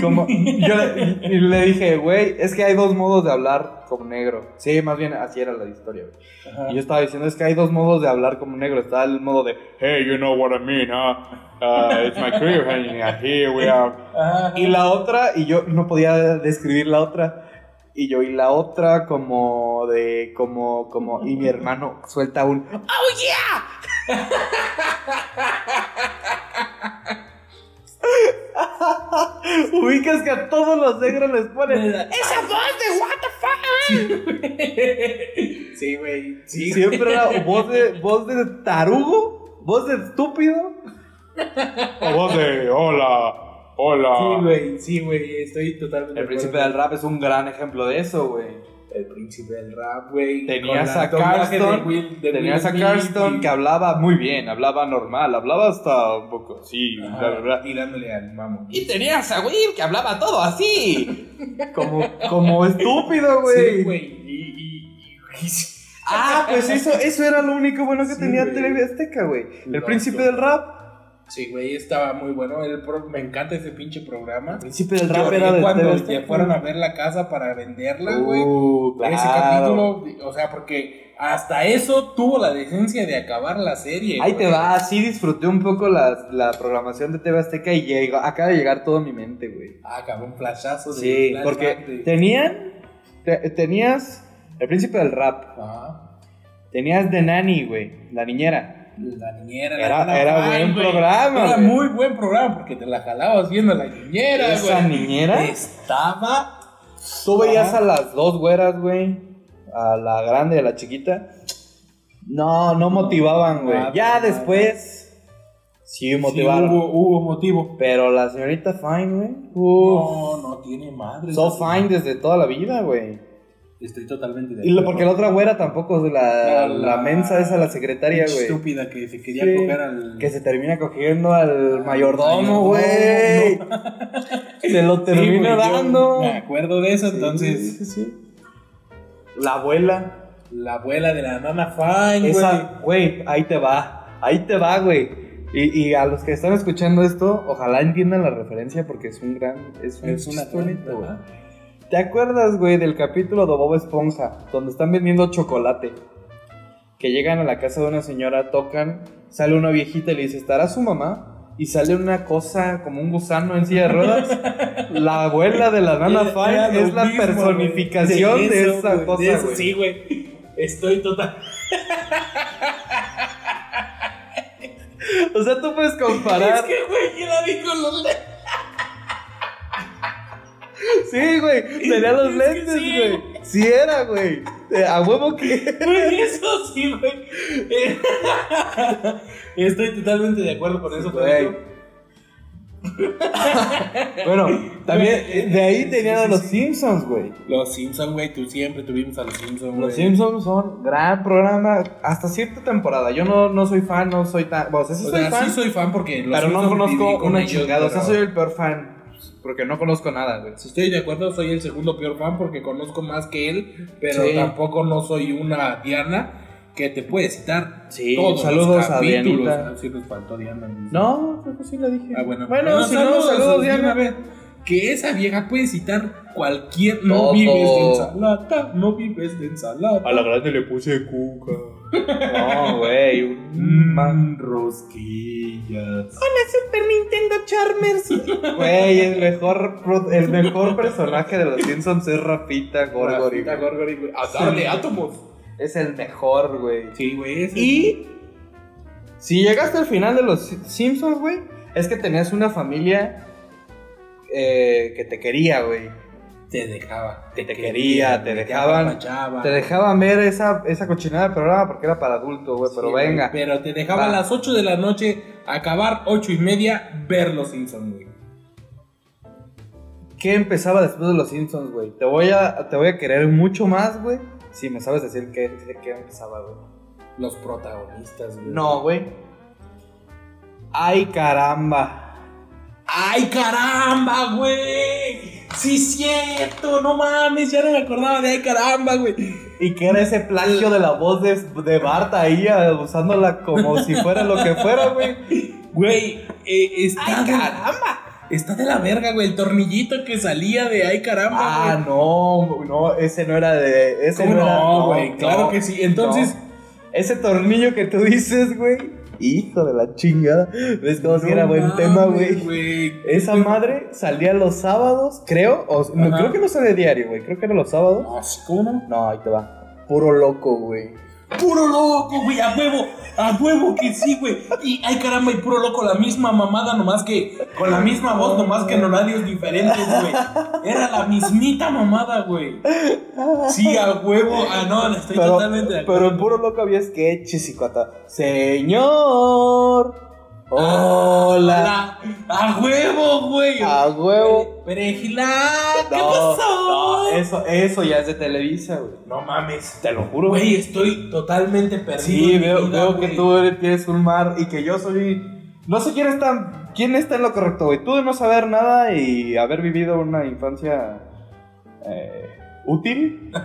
Como, yo le, y le dije, güey, es que hay dos modos de hablar como negro. Sí, más bien así era la historia, güey. Y yo estaba diciendo, es que hay dos modos de hablar como negro. Está el modo de, hey, you know what I mean, huh? Uh, it's my career, and here we are. Ajá. Y la otra, y yo no podía describir la otra. Y yo, y la otra como de, como, como, y mi hermano suelta un, ¡Oh, yeah! Ubicas que a todos los negros les ponen esa voz de what the fuck. Sí, güey. Sí, Siempre era voz de, voz de tarugo, voz de estúpido. O voz de hola, hola. Sí, güey. Sí, güey. Estoy totalmente. El príncipe del rap es un gran ejemplo de eso, güey. El príncipe del rap, güey. Tenías la a doblaje de Carston, Will- de tenías Will a Carston y- que hablaba muy bien, hablaba normal, hablaba hasta un poco así, Ajá, bla, bla. Tirándole al mamo. Y tenías a Will que hablaba todo así, como, como estúpido, güey. Sí, güey. Y, y, y- ah, pues eso, eso era lo único bueno que Sí, tenía. TV Azteca, güey. El príncipe del rap. Sí, güey, estaba muy bueno. El pro- me encanta ese pinche programa. El príncipe del rap era de cuando TV ya fueron a ver la casa para venderla, güey. Uh, claro. Ese capítulo, o sea, porque hasta eso tuvo la decencia de acabar la serie. Ahí güey. te va, sí disfruté un poco la, la programación de TV Azteca y llegó, acaba de llegar todo a mi mente, güey. Ah, cabrón, un flashazo de Sí, porque de- tenían, te- tenías el príncipe del rap, Ajá. tenías de Nani, güey, la niñera. La niñera. Era- la era buen programa, Era muy buen programa porque te la jalabas viendo a la niñera, Esa niñera. Estaba. Tú veías a las dos güeras, güey, a la grande y a la chiquita. No, no motivaban, güey. Nada, Ya nada. después sí Sí, motivaron. hubo, hubo motivo. Pero la señorita Fine, güey. No, no tiene madre. so fine desde toda la vida, güey. Estoy totalmente de Y lo, acuerdo. porque la otra güera tampoco, la, La- la, la- mensa esa, la secretaria, güey. Estúpida que se quería Sí, coger al. Que se termina cogiendo al mayordomo. güey. Se lo termina dando. Me acuerdo de eso, Sí, entonces. sí, sí. La abuela. La abuela de la nana Fine, güey. Esa, güey, ahí te va. Ahí te va, güey. Y, y a los que están escuchando esto, ojalá entiendan la referencia porque es un gran. Es, un Es una bonito. ¿Te acuerdas, güey, del capítulo de Bob Esponja? Donde están vendiendo chocolate. Que llegan a la casa de una señora, tocan, sale una viejita y le dice, ¿estará su mamá? Y sale una cosa como un gusano en silla de ruedas. la abuela de la nana Fine es la mismo, personificación de, eso, esa cosa, de eso. Sí, güey. Estoy total. O sea, tú puedes comparar. Es que, güey, yo la vi con los. Sí, güey. Tenía los lentes, güey. Sí era, güey. Eh, A huevo que. Güey, eso sí, güey. Estoy totalmente de acuerdo con eso, Güey. Bueno, también eh, de ahí tenían a los. Simpsons, güey. Los Simpsons, güey, tú siempre tuvimos a los Simpsons, güey. Los Simpsons son gran programa hasta cierta temporada. Yo no, no soy fan, no soy tan. Bueno, o sea, sí O soy sea, fan, sí soy fan porque los pero no Simpsons viví conozco con una ellos, chingada. O sea, soy el peor fan. Porque no conozco nada, güey. Si estoy de acuerdo, soy el segundo peor fan porque conozco más que él, pero Sí. tampoco no soy una Diana que te puede citar Sí, todos saludos a. Dianita. Ah, Sí, nos faltó Diana. No, creo que sí la dije. Ah, bueno. Bueno, si no, saludos, Diana. A ver, que esa vieja puede citar cualquier. No Todo. vives de ensalada, no vives de ensalada. A la grande le puse cuca. No, güey. Un man rosquillas. Hola, Super Nintendo Charmers. Güey, el mejor, el mejor personaje de los Simpsons es Rafita Gorgori. Rafita Gorgori, güey. A darle átomos. Es el mejor, güey. Sí, güey. Y si llegaste al final de los Simpsons, güey, es que tenías una familia eh, que te quería, güey. Te dejaba. te quería, te dejaban, te dejaban ver esa, esa cochinada de programa porque era para adultos, güey, pero Sí, venga. Pero te dejaba Va. a las 8 de la noche acabar 8 y media ver los Simpsons, güey. ¿Qué empezaba después de los Simpsons, güey? Te voy a, te voy a querer mucho más, güey, si me sabes decir qué, qué empezaba, güey. Los protagonistas, güey. No, güey. Ay, caramba. ¡Ay, caramba, güey! Sí, cierto, no mames, ya no me acordaba de ay, caramba, güey. Y que era ese plagio de la voz de, de Bart ahí, usándola como si fuera lo que fuera, güey. Güey, eh, está. ¡Ay, de- caramba! Está de la verga, güey. El tornillito que salía de ay, caramba, Ah, güey. no, no, ese no era de. Ese ¿Cómo no, era- no, güey? Claro no, que sí. Entonces. no. Ese tornillo que tú dices, güey. Hijo de la chingada. ¿Ves cómo si era buen tema, güey? Esa madre salía los sábados, creo. O, no, creo que no salía diario, güey. Creo que era los sábados. ¿cómo no? No, ahí te va. Puro loco, güey. Puro loco, güey, a huevo, a huevo que sí, güey. Y ay caramba, y puro loco, la misma mamada, nomás que con la misma voz, nomás que en horarios diferentes, güey. Era la mismita mamada, güey. Sí, a huevo, ah, no, estoy Pero, totalmente de acuerdo. pero en puro loco había sketches y cuata. Señor. Hola. A huevo, güey. A huevo. Perejila, ¿qué No, pasó? no, eso, eso ya es de Televisa, güey. No mames. Te lo juro. Güey, estoy totalmente perdido. Sí, veo, vida, veo que tú tienes un mar y que yo soy. No sé quién está, quién está en lo correcto, güey. Tú de no saber nada y haber vivido una infancia eh, útil.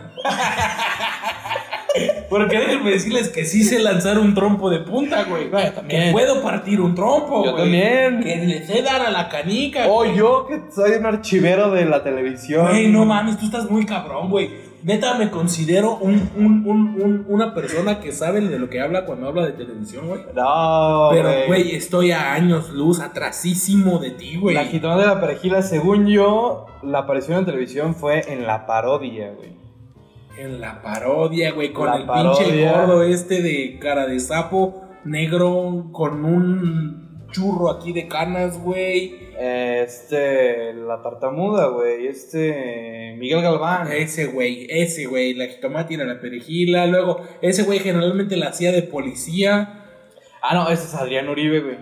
Porque déjenme decirles que sí sé lanzar un trompo de punta, güey. Que también. puedo partir un trompo, Yo güey. también. Que le sé dar a la canica. O güey. yo que soy un archivero de la televisión. Güey, no mames, tú estás muy cabrón, güey. Neta, me considero un, un- un- un- una persona que sabe de lo que habla cuando habla de televisión, güey. No, Pero, güey, estoy a años luz, atrasísimo de ti, güey. La jitomate de la perejila, según yo, la aparición en televisión fue en la parodia, güey. En la parodia, güey, con La el pinche gordo este de cara de sapo negro con un churro aquí de canas, güey. Este, la tartamuda, güey. Este, Miguel Galván. Ese güey, ese güey, la jitomate era la perejila. Luego, ese güey generalmente la hacía de policía. Ah, no, ese es Adrián Uribe, güey.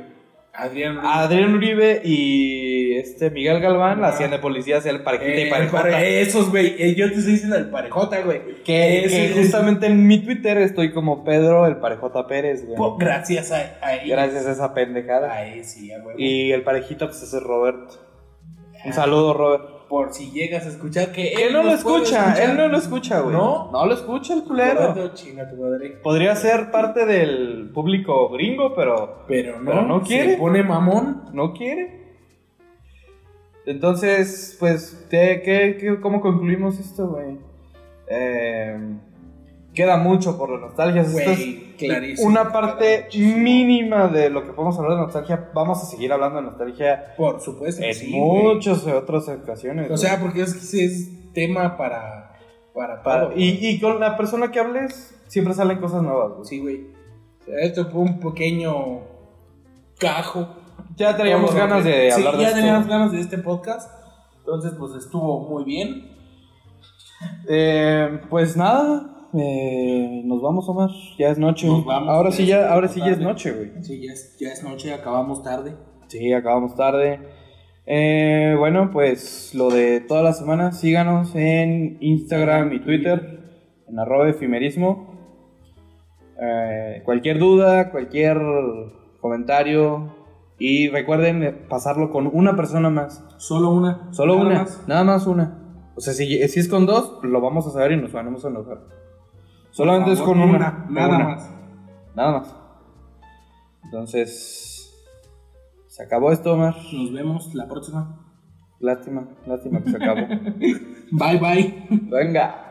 Adrián. Adrián Uribe y este Miguel Galván la Ah. hacían de policía, hacían el parejita Eh, y parejota. pare- esos, güey. eh, yo te estoy diciendo el parejota, güey. Que, Ese- que justamente en mi Twitter estoy como Pedro el parejota Pérez, güey. Po- Gracias a, a él. Gracias a esa pendejada. A él, sí, huevo. Y el parejita, pues ese es Robert. Un saludo, Robert. Por si llegas a escuchar que Él él no lo escucha, él no lo escucha, güey. ¿No? No lo escucha el culero. Roberto. Podría ser parte del público gringo, pero Pero no, Pero no quiere. Se pone mamón. no quiere. Entonces, pues, ¿qué, qué, qué- cómo concluimos esto, güey? Eh, queda mucho por la nostalgia. Esto es Güey, clarísimo. una parte mínima de lo que podemos hablar de nostalgia. Vamos a seguir hablando de nostalgia Por supuesto en sí, muchas otras ocasiones. O sea, porque es que es tema para. Para, Para- todo, y, con la persona que hables, siempre salen cosas nuevas, güey. Sí, güey. Esto fue un pequeño cajo. Ya teníamos Todo ganas que- de Sí, hablar de ya esto. teníamos ganas de este podcast. Entonces, pues estuvo muy bien. Eh, pues nada, eh, nos vamos, Omar. Ya es noche. Nos vamos, ahora sí, ya, ahora sí ya es noche, güey. Sí, ya es, ya es noche, acabamos tarde. Sí, acabamos tarde. Eh, bueno, pues lo de toda la semana, síganos en Instagram y Twitter, en arroba efimerismo. Eh, cualquier duda, cualquier comentario. Y recuerden pasarlo con una persona más. Solo una. Solo Nada una, más. nada más una. O sea, si, si es con dos, lo vamos a saber y nos vamos a enojar. Solamente es con una. una, nada una. más. Nada más. Entonces, se acabó esto, Omar. Nos vemos la próxima. Lástima, lástima que se acabó. Bye bye. Venga.